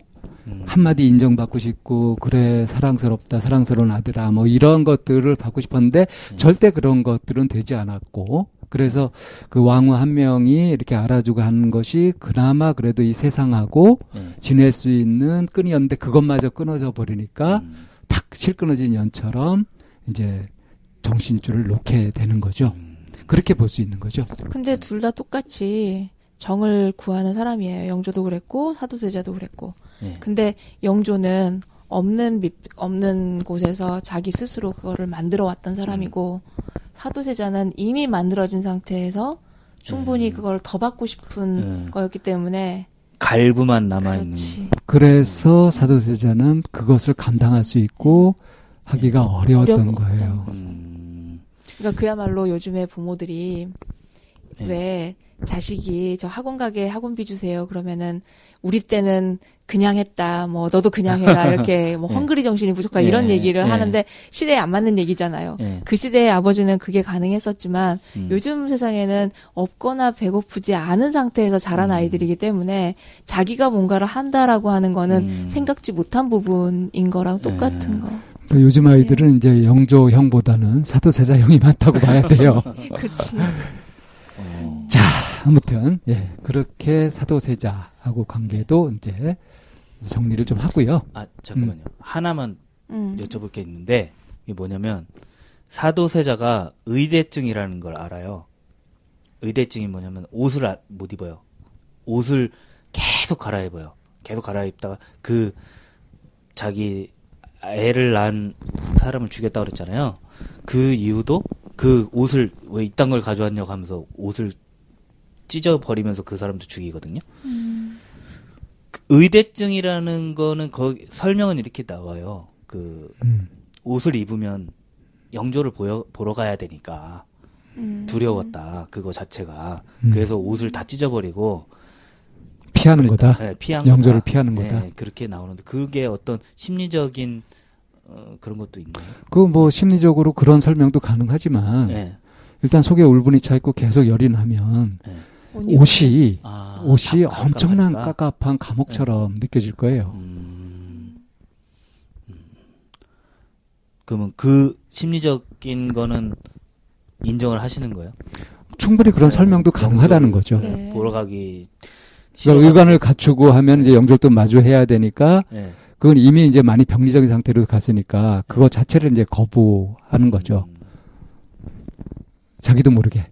S2: 음.
S3: 한마디 인정받고 싶고 그래 사랑스럽다 사랑스러운 아들아 뭐 이런 것들을 받고 싶었는데
S2: 네.
S3: 절대 그런 것들은 되지 않았고 그래서 그 왕후 한 명이 이렇게 알아주고 하는 것이 그나마 그래도 이 세상하고
S2: 네.
S3: 지낼 수 있는 끈이었는데 그것마저 끊어져 버리니까
S2: 음.
S3: 탁 실끊어진 연처럼 이제 정신줄을 놓게 되는 거죠.
S2: 음.
S3: 그렇게 볼 수 있는 거죠.
S1: 근데 둘 다 똑같이 정을 구하는 사람이에요. 영조도 그랬고 사도세자도 그랬고.
S2: 네.
S1: 근데 영조는 없는 밑, 없는 곳에서 자기 스스로 그거를 만들어 왔던 사람이고 사도세자는 이미 만들어진 상태에서 충분히
S2: 음.
S1: 그걸 더 받고 싶은
S2: 음.
S1: 거였기 때문에
S2: 갈구만 남아 있는.
S3: 그래서 사도세자는 그것을 감당할 수 있고 하기가 어려웠던
S1: 어려웠던
S3: 거예요.
S2: 음.
S1: 그러니까 그야말로 요즘에 부모들이
S2: 네.
S1: 왜 자식이 저 학원 가게 학원비 주세요 그러면은 우리 때는 그냥 했다 뭐 너도 그냥 해라 이렇게 뭐
S2: 네.
S1: 헝그리 정신이 부족하다
S2: 네.
S1: 이런 얘기를
S2: 네.
S1: 하는데 시대에 안 맞는 얘기잖아요.
S2: 네.
S1: 그 시대의 아버지는 그게 가능했었지만
S2: 음.
S1: 요즘 세상에는 없거나 배고프지 않은 상태에서 자란
S2: 음.
S1: 아이들이기 때문에 자기가 뭔가를 한다라고 하는 거는
S2: 음.
S1: 생각지 못한 부분인 거랑 똑같은
S2: 네.
S1: 거.
S3: 그러니까 요즘 아이들은 이제 영조형보다는 사도세자형이 많다고 봐야 돼요.
S1: 그렇지.
S2: 어.
S3: 자, 아무튼 예, 그렇게 사도세자하고 관계도 이제 정리를 좀 하고요.
S2: 아 잠깐만요. 하나만
S1: 음.
S2: 여쭤볼 게 있는데 이게 뭐냐면 사도세자가 의대증이라는 걸 알아요. 의대증이 뭐냐면 옷을 아- 못 입어요. 옷을 계속 갈아입어요. 계속 갈아입다가 그 자기 애를 낳은 사람을 죽였다 그랬잖아요. 그 이유도 그 옷을 왜 이딴 걸 가져왔냐고 하면서 옷을 찢어 버리면서 그 사람도 죽이거든요. 그 의대증이라는 거는 거기 설명은 이렇게 나와요. 그
S3: 음.
S2: 옷을 입으면 영조를 보여, 보러 가야 되니까
S1: 음.
S2: 두려웠다. 그거 자체가.
S3: 음.
S2: 그래서 옷을 다 찢어버리고
S3: 피하는 거다.
S2: 네, 피한
S3: 영조를
S2: 거다.
S3: 피하는
S2: 네,
S3: 거다.
S2: 그렇게 나오는데 그게 어떤 심리적인 어, 그런 것도 있나요?
S3: 그 뭐 심리적으로 그런 설명도 가능하지만
S2: 네.
S3: 일단 속에 울분이 차 있고 계속 열이 나면
S1: 옷.
S3: 옷이
S2: 아,
S3: 옷이
S2: 답-
S3: 엄청난? 깝깝한 감옥처럼 느껴질 거예요.
S2: 음, 음. 그러면 그 심리적인 거는 인정을 하시는 거예요?
S3: 충분히 그런
S2: 네,
S3: 설명도 가능하다는 거죠.
S1: 네.
S2: 보러 가기
S3: 그러니까 의관을. 갖추고 하면 이제 영절도 마주해야 되니까
S2: 네.
S3: 그건 이미 이제 많이 병리적인 상태로 갔으니까 그거 자체를 이제 거부하는 거죠.
S2: 음,
S3: 자기도 모르게.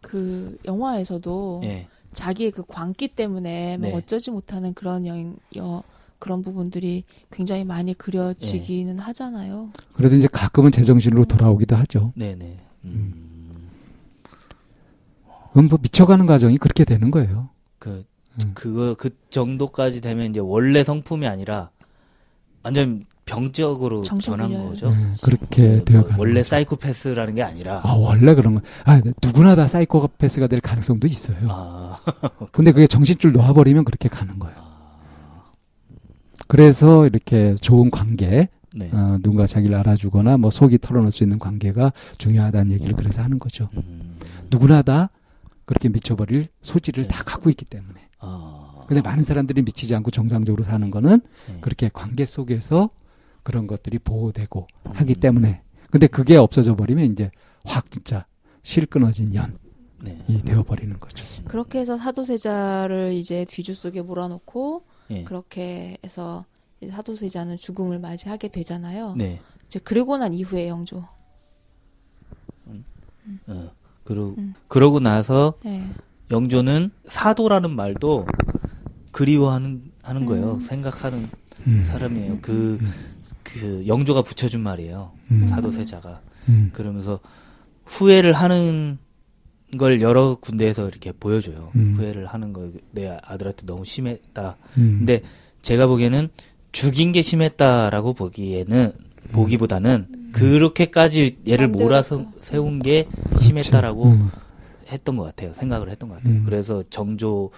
S1: 그 영화에서도
S2: 예.
S1: 자기의 그 광기 때문에 뭐
S2: 네.
S1: 어쩌지 못하는 그런 여, 여 그런 부분들이 굉장히 많이 그려지기는
S2: 네.
S1: 하잖아요.
S3: 그래도 이제 가끔은 제정신으로 돌아오기도 하죠.
S2: 네네. 음.
S3: 그건 뭐 미쳐가는 과정이 그렇게 되는 거예요.
S2: 그
S3: 음.
S2: 그거 그 정도까지 되면 이제 원래 성품이 아니라 완전 병적으로. 변한 거죠.
S3: 네, 그렇게
S2: 그, 뭐
S3: 되어가는
S2: 원래
S3: 거죠.
S2: 사이코패스라는 게 아니라
S3: 아, 원래 그런 거. 아, 누구나 다 사이코패스가 될 가능성도 있어요.
S2: 아,
S3: 근데 그게 정신줄 놓아버리면 그렇게 가는 거예요.
S2: 아,
S3: 그래서 이렇게 좋은 관계,
S2: 네.
S3: 어, 누군가 자기를 알아주거나 뭐 속이 털어놓을 수 있는 관계가 중요하다는 얘기를 그래서 하는 거죠.
S2: 음,
S3: 누구나 다 그렇게 미쳐버릴 소지를
S2: 네.
S3: 다 갖고 있기 때문에.
S2: 아,
S3: 근데 많은 사람들이 미치지 않고 정상적으로 사는 거는
S2: 네.
S3: 그렇게 관계 속에서 그런 것들이 보호되고
S2: 음.
S3: 하기 때문에. 근데 그게 없어져 버리면 이제 확 진짜 실 끊어진 연이
S2: 네.
S3: 되어버리는 거죠.
S1: 그렇게 해서 사도세자를 이제 뒤주 속에 몰아놓고
S2: 예.
S1: 그렇게 해서 이제 사도세자는 죽음을 맞이하게 되잖아요.
S2: 네.
S1: 이제 그리고 난 이후에 영조.
S2: 어. 그러,
S1: 음.
S2: 그러고 나서
S1: 네.
S2: 영조는 사도라는 말도 그리워하는 하는 거예요.
S1: 음.
S2: 생각하는
S3: 음.
S2: 사람이에요. 그, 그 영조가 붙여준 말이에요.
S3: 음.
S2: 사도세자가.
S3: 음.
S2: 그러면서 후회를 하는 걸 여러 군데에서 이렇게 보여줘요.
S3: 음.
S2: 후회를 하는 거 내 아들한테 너무 심했다.
S3: 음.
S2: 근데 제가 보기에는 죽인 게 심했다라고 보기에는 보기보다는 그렇게까지 얘를 몰아서. 세운 게. 심했다라고
S3: 음.
S2: 했던 것 같아요. 생각을 했던 것 같아요.
S3: 음.
S2: 그래서 정조한테는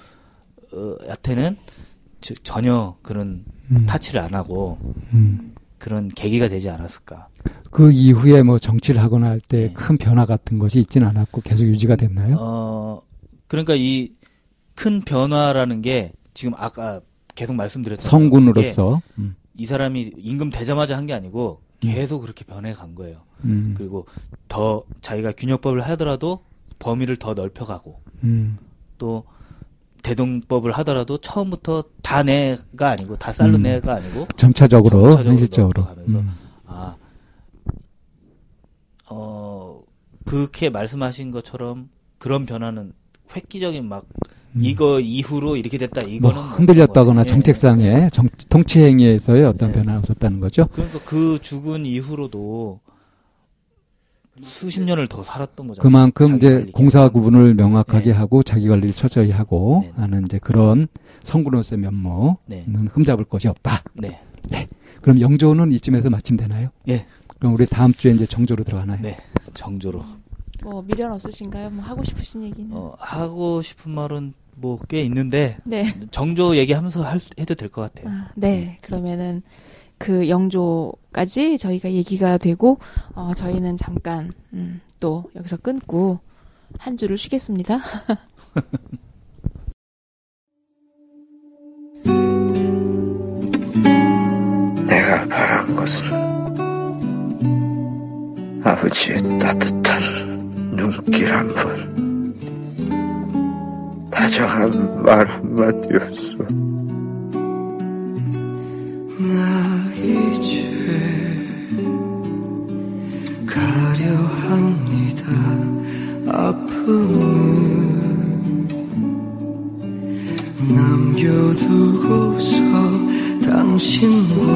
S2: 저- 전혀 그런
S3: 음.
S2: 타치를 안 하고
S3: 음.
S2: 그런 계기가 되지 않았을까.
S3: 그 이후에 뭐 정치를 하거나 할때
S2: 네.
S3: 큰 변화 같은 것이 있지는 않았고 계속 유지가 됐나요?
S2: 어, 그러니까 이 큰 변화라는 게 지금 아까 계속 말씀드렸던 게
S3: 성군으로서. 음.
S2: 이 사람이 임금 되자마자 한 게 아니고
S3: 음.
S2: 계속 그렇게 변해 간 거예요.
S3: 음.
S2: 그리고 더 자기가 균형법을 하더라도 범위를 더 넓혀가고
S3: 음.
S2: 또 대동법을 하더라도 처음부터 다 내가 아니고 다 쌀로
S3: 음.
S2: 내가 아니고
S3: 점차적으로,
S2: 점차적으로
S3: 현실적으로.
S2: 넘어가면서
S3: 음.
S2: 아, 어, 그렇게 말씀하신 것처럼 그런 변화는 획기적인 막
S3: 음.
S2: 이거 이후로 이렇게 됐다
S3: 뭐
S2: 이거는
S3: 흔들렸다거나
S2: 것 같아요. 예,
S3: 정책상의 정, 통치 행위에서의 어떤
S2: 예.
S3: 변화가 없었다는 거죠.
S2: 그러니까 그 죽은 이후로도 수십 년을 더 살았던 거잖아요.
S3: 그만큼 이제 공사. 구분을 명확하게
S2: 네.
S3: 하고 자기 관리를 철저히 하고
S2: 네.
S3: 하는 이제 그런 성군으로서의 면모는
S2: 네,
S3: 흠잡을 것이 없다.
S2: 네,
S3: 그럼 영조는 이쯤에서 마침 되나요?
S2: 예.
S3: 그럼 우리 다음 주에 이제 정조로 들어가나요?
S2: 네. 정조로.
S1: 뭐 미련 없으신가요? 뭐 하고 싶으신 얘기는?
S2: 어, 하고 싶은 말은 뭐 꽤 있는데
S1: 네.
S2: 정조 얘기하면서 할 수- 해도 될 것 같아요.
S1: 아, 네. 그러면은 그 영조까지 저희가 얘기가 되고 어, 저희는 잠깐 음, 또 여기서 끊고 한 주를 쉬겠습니다.
S5: 내가 바란 것은 아버지의 따뜻한 눈길 한 번, 다정한 말 한마디였어. 나 이제 가려 합니다. 아픔을 남겨두고서 당신과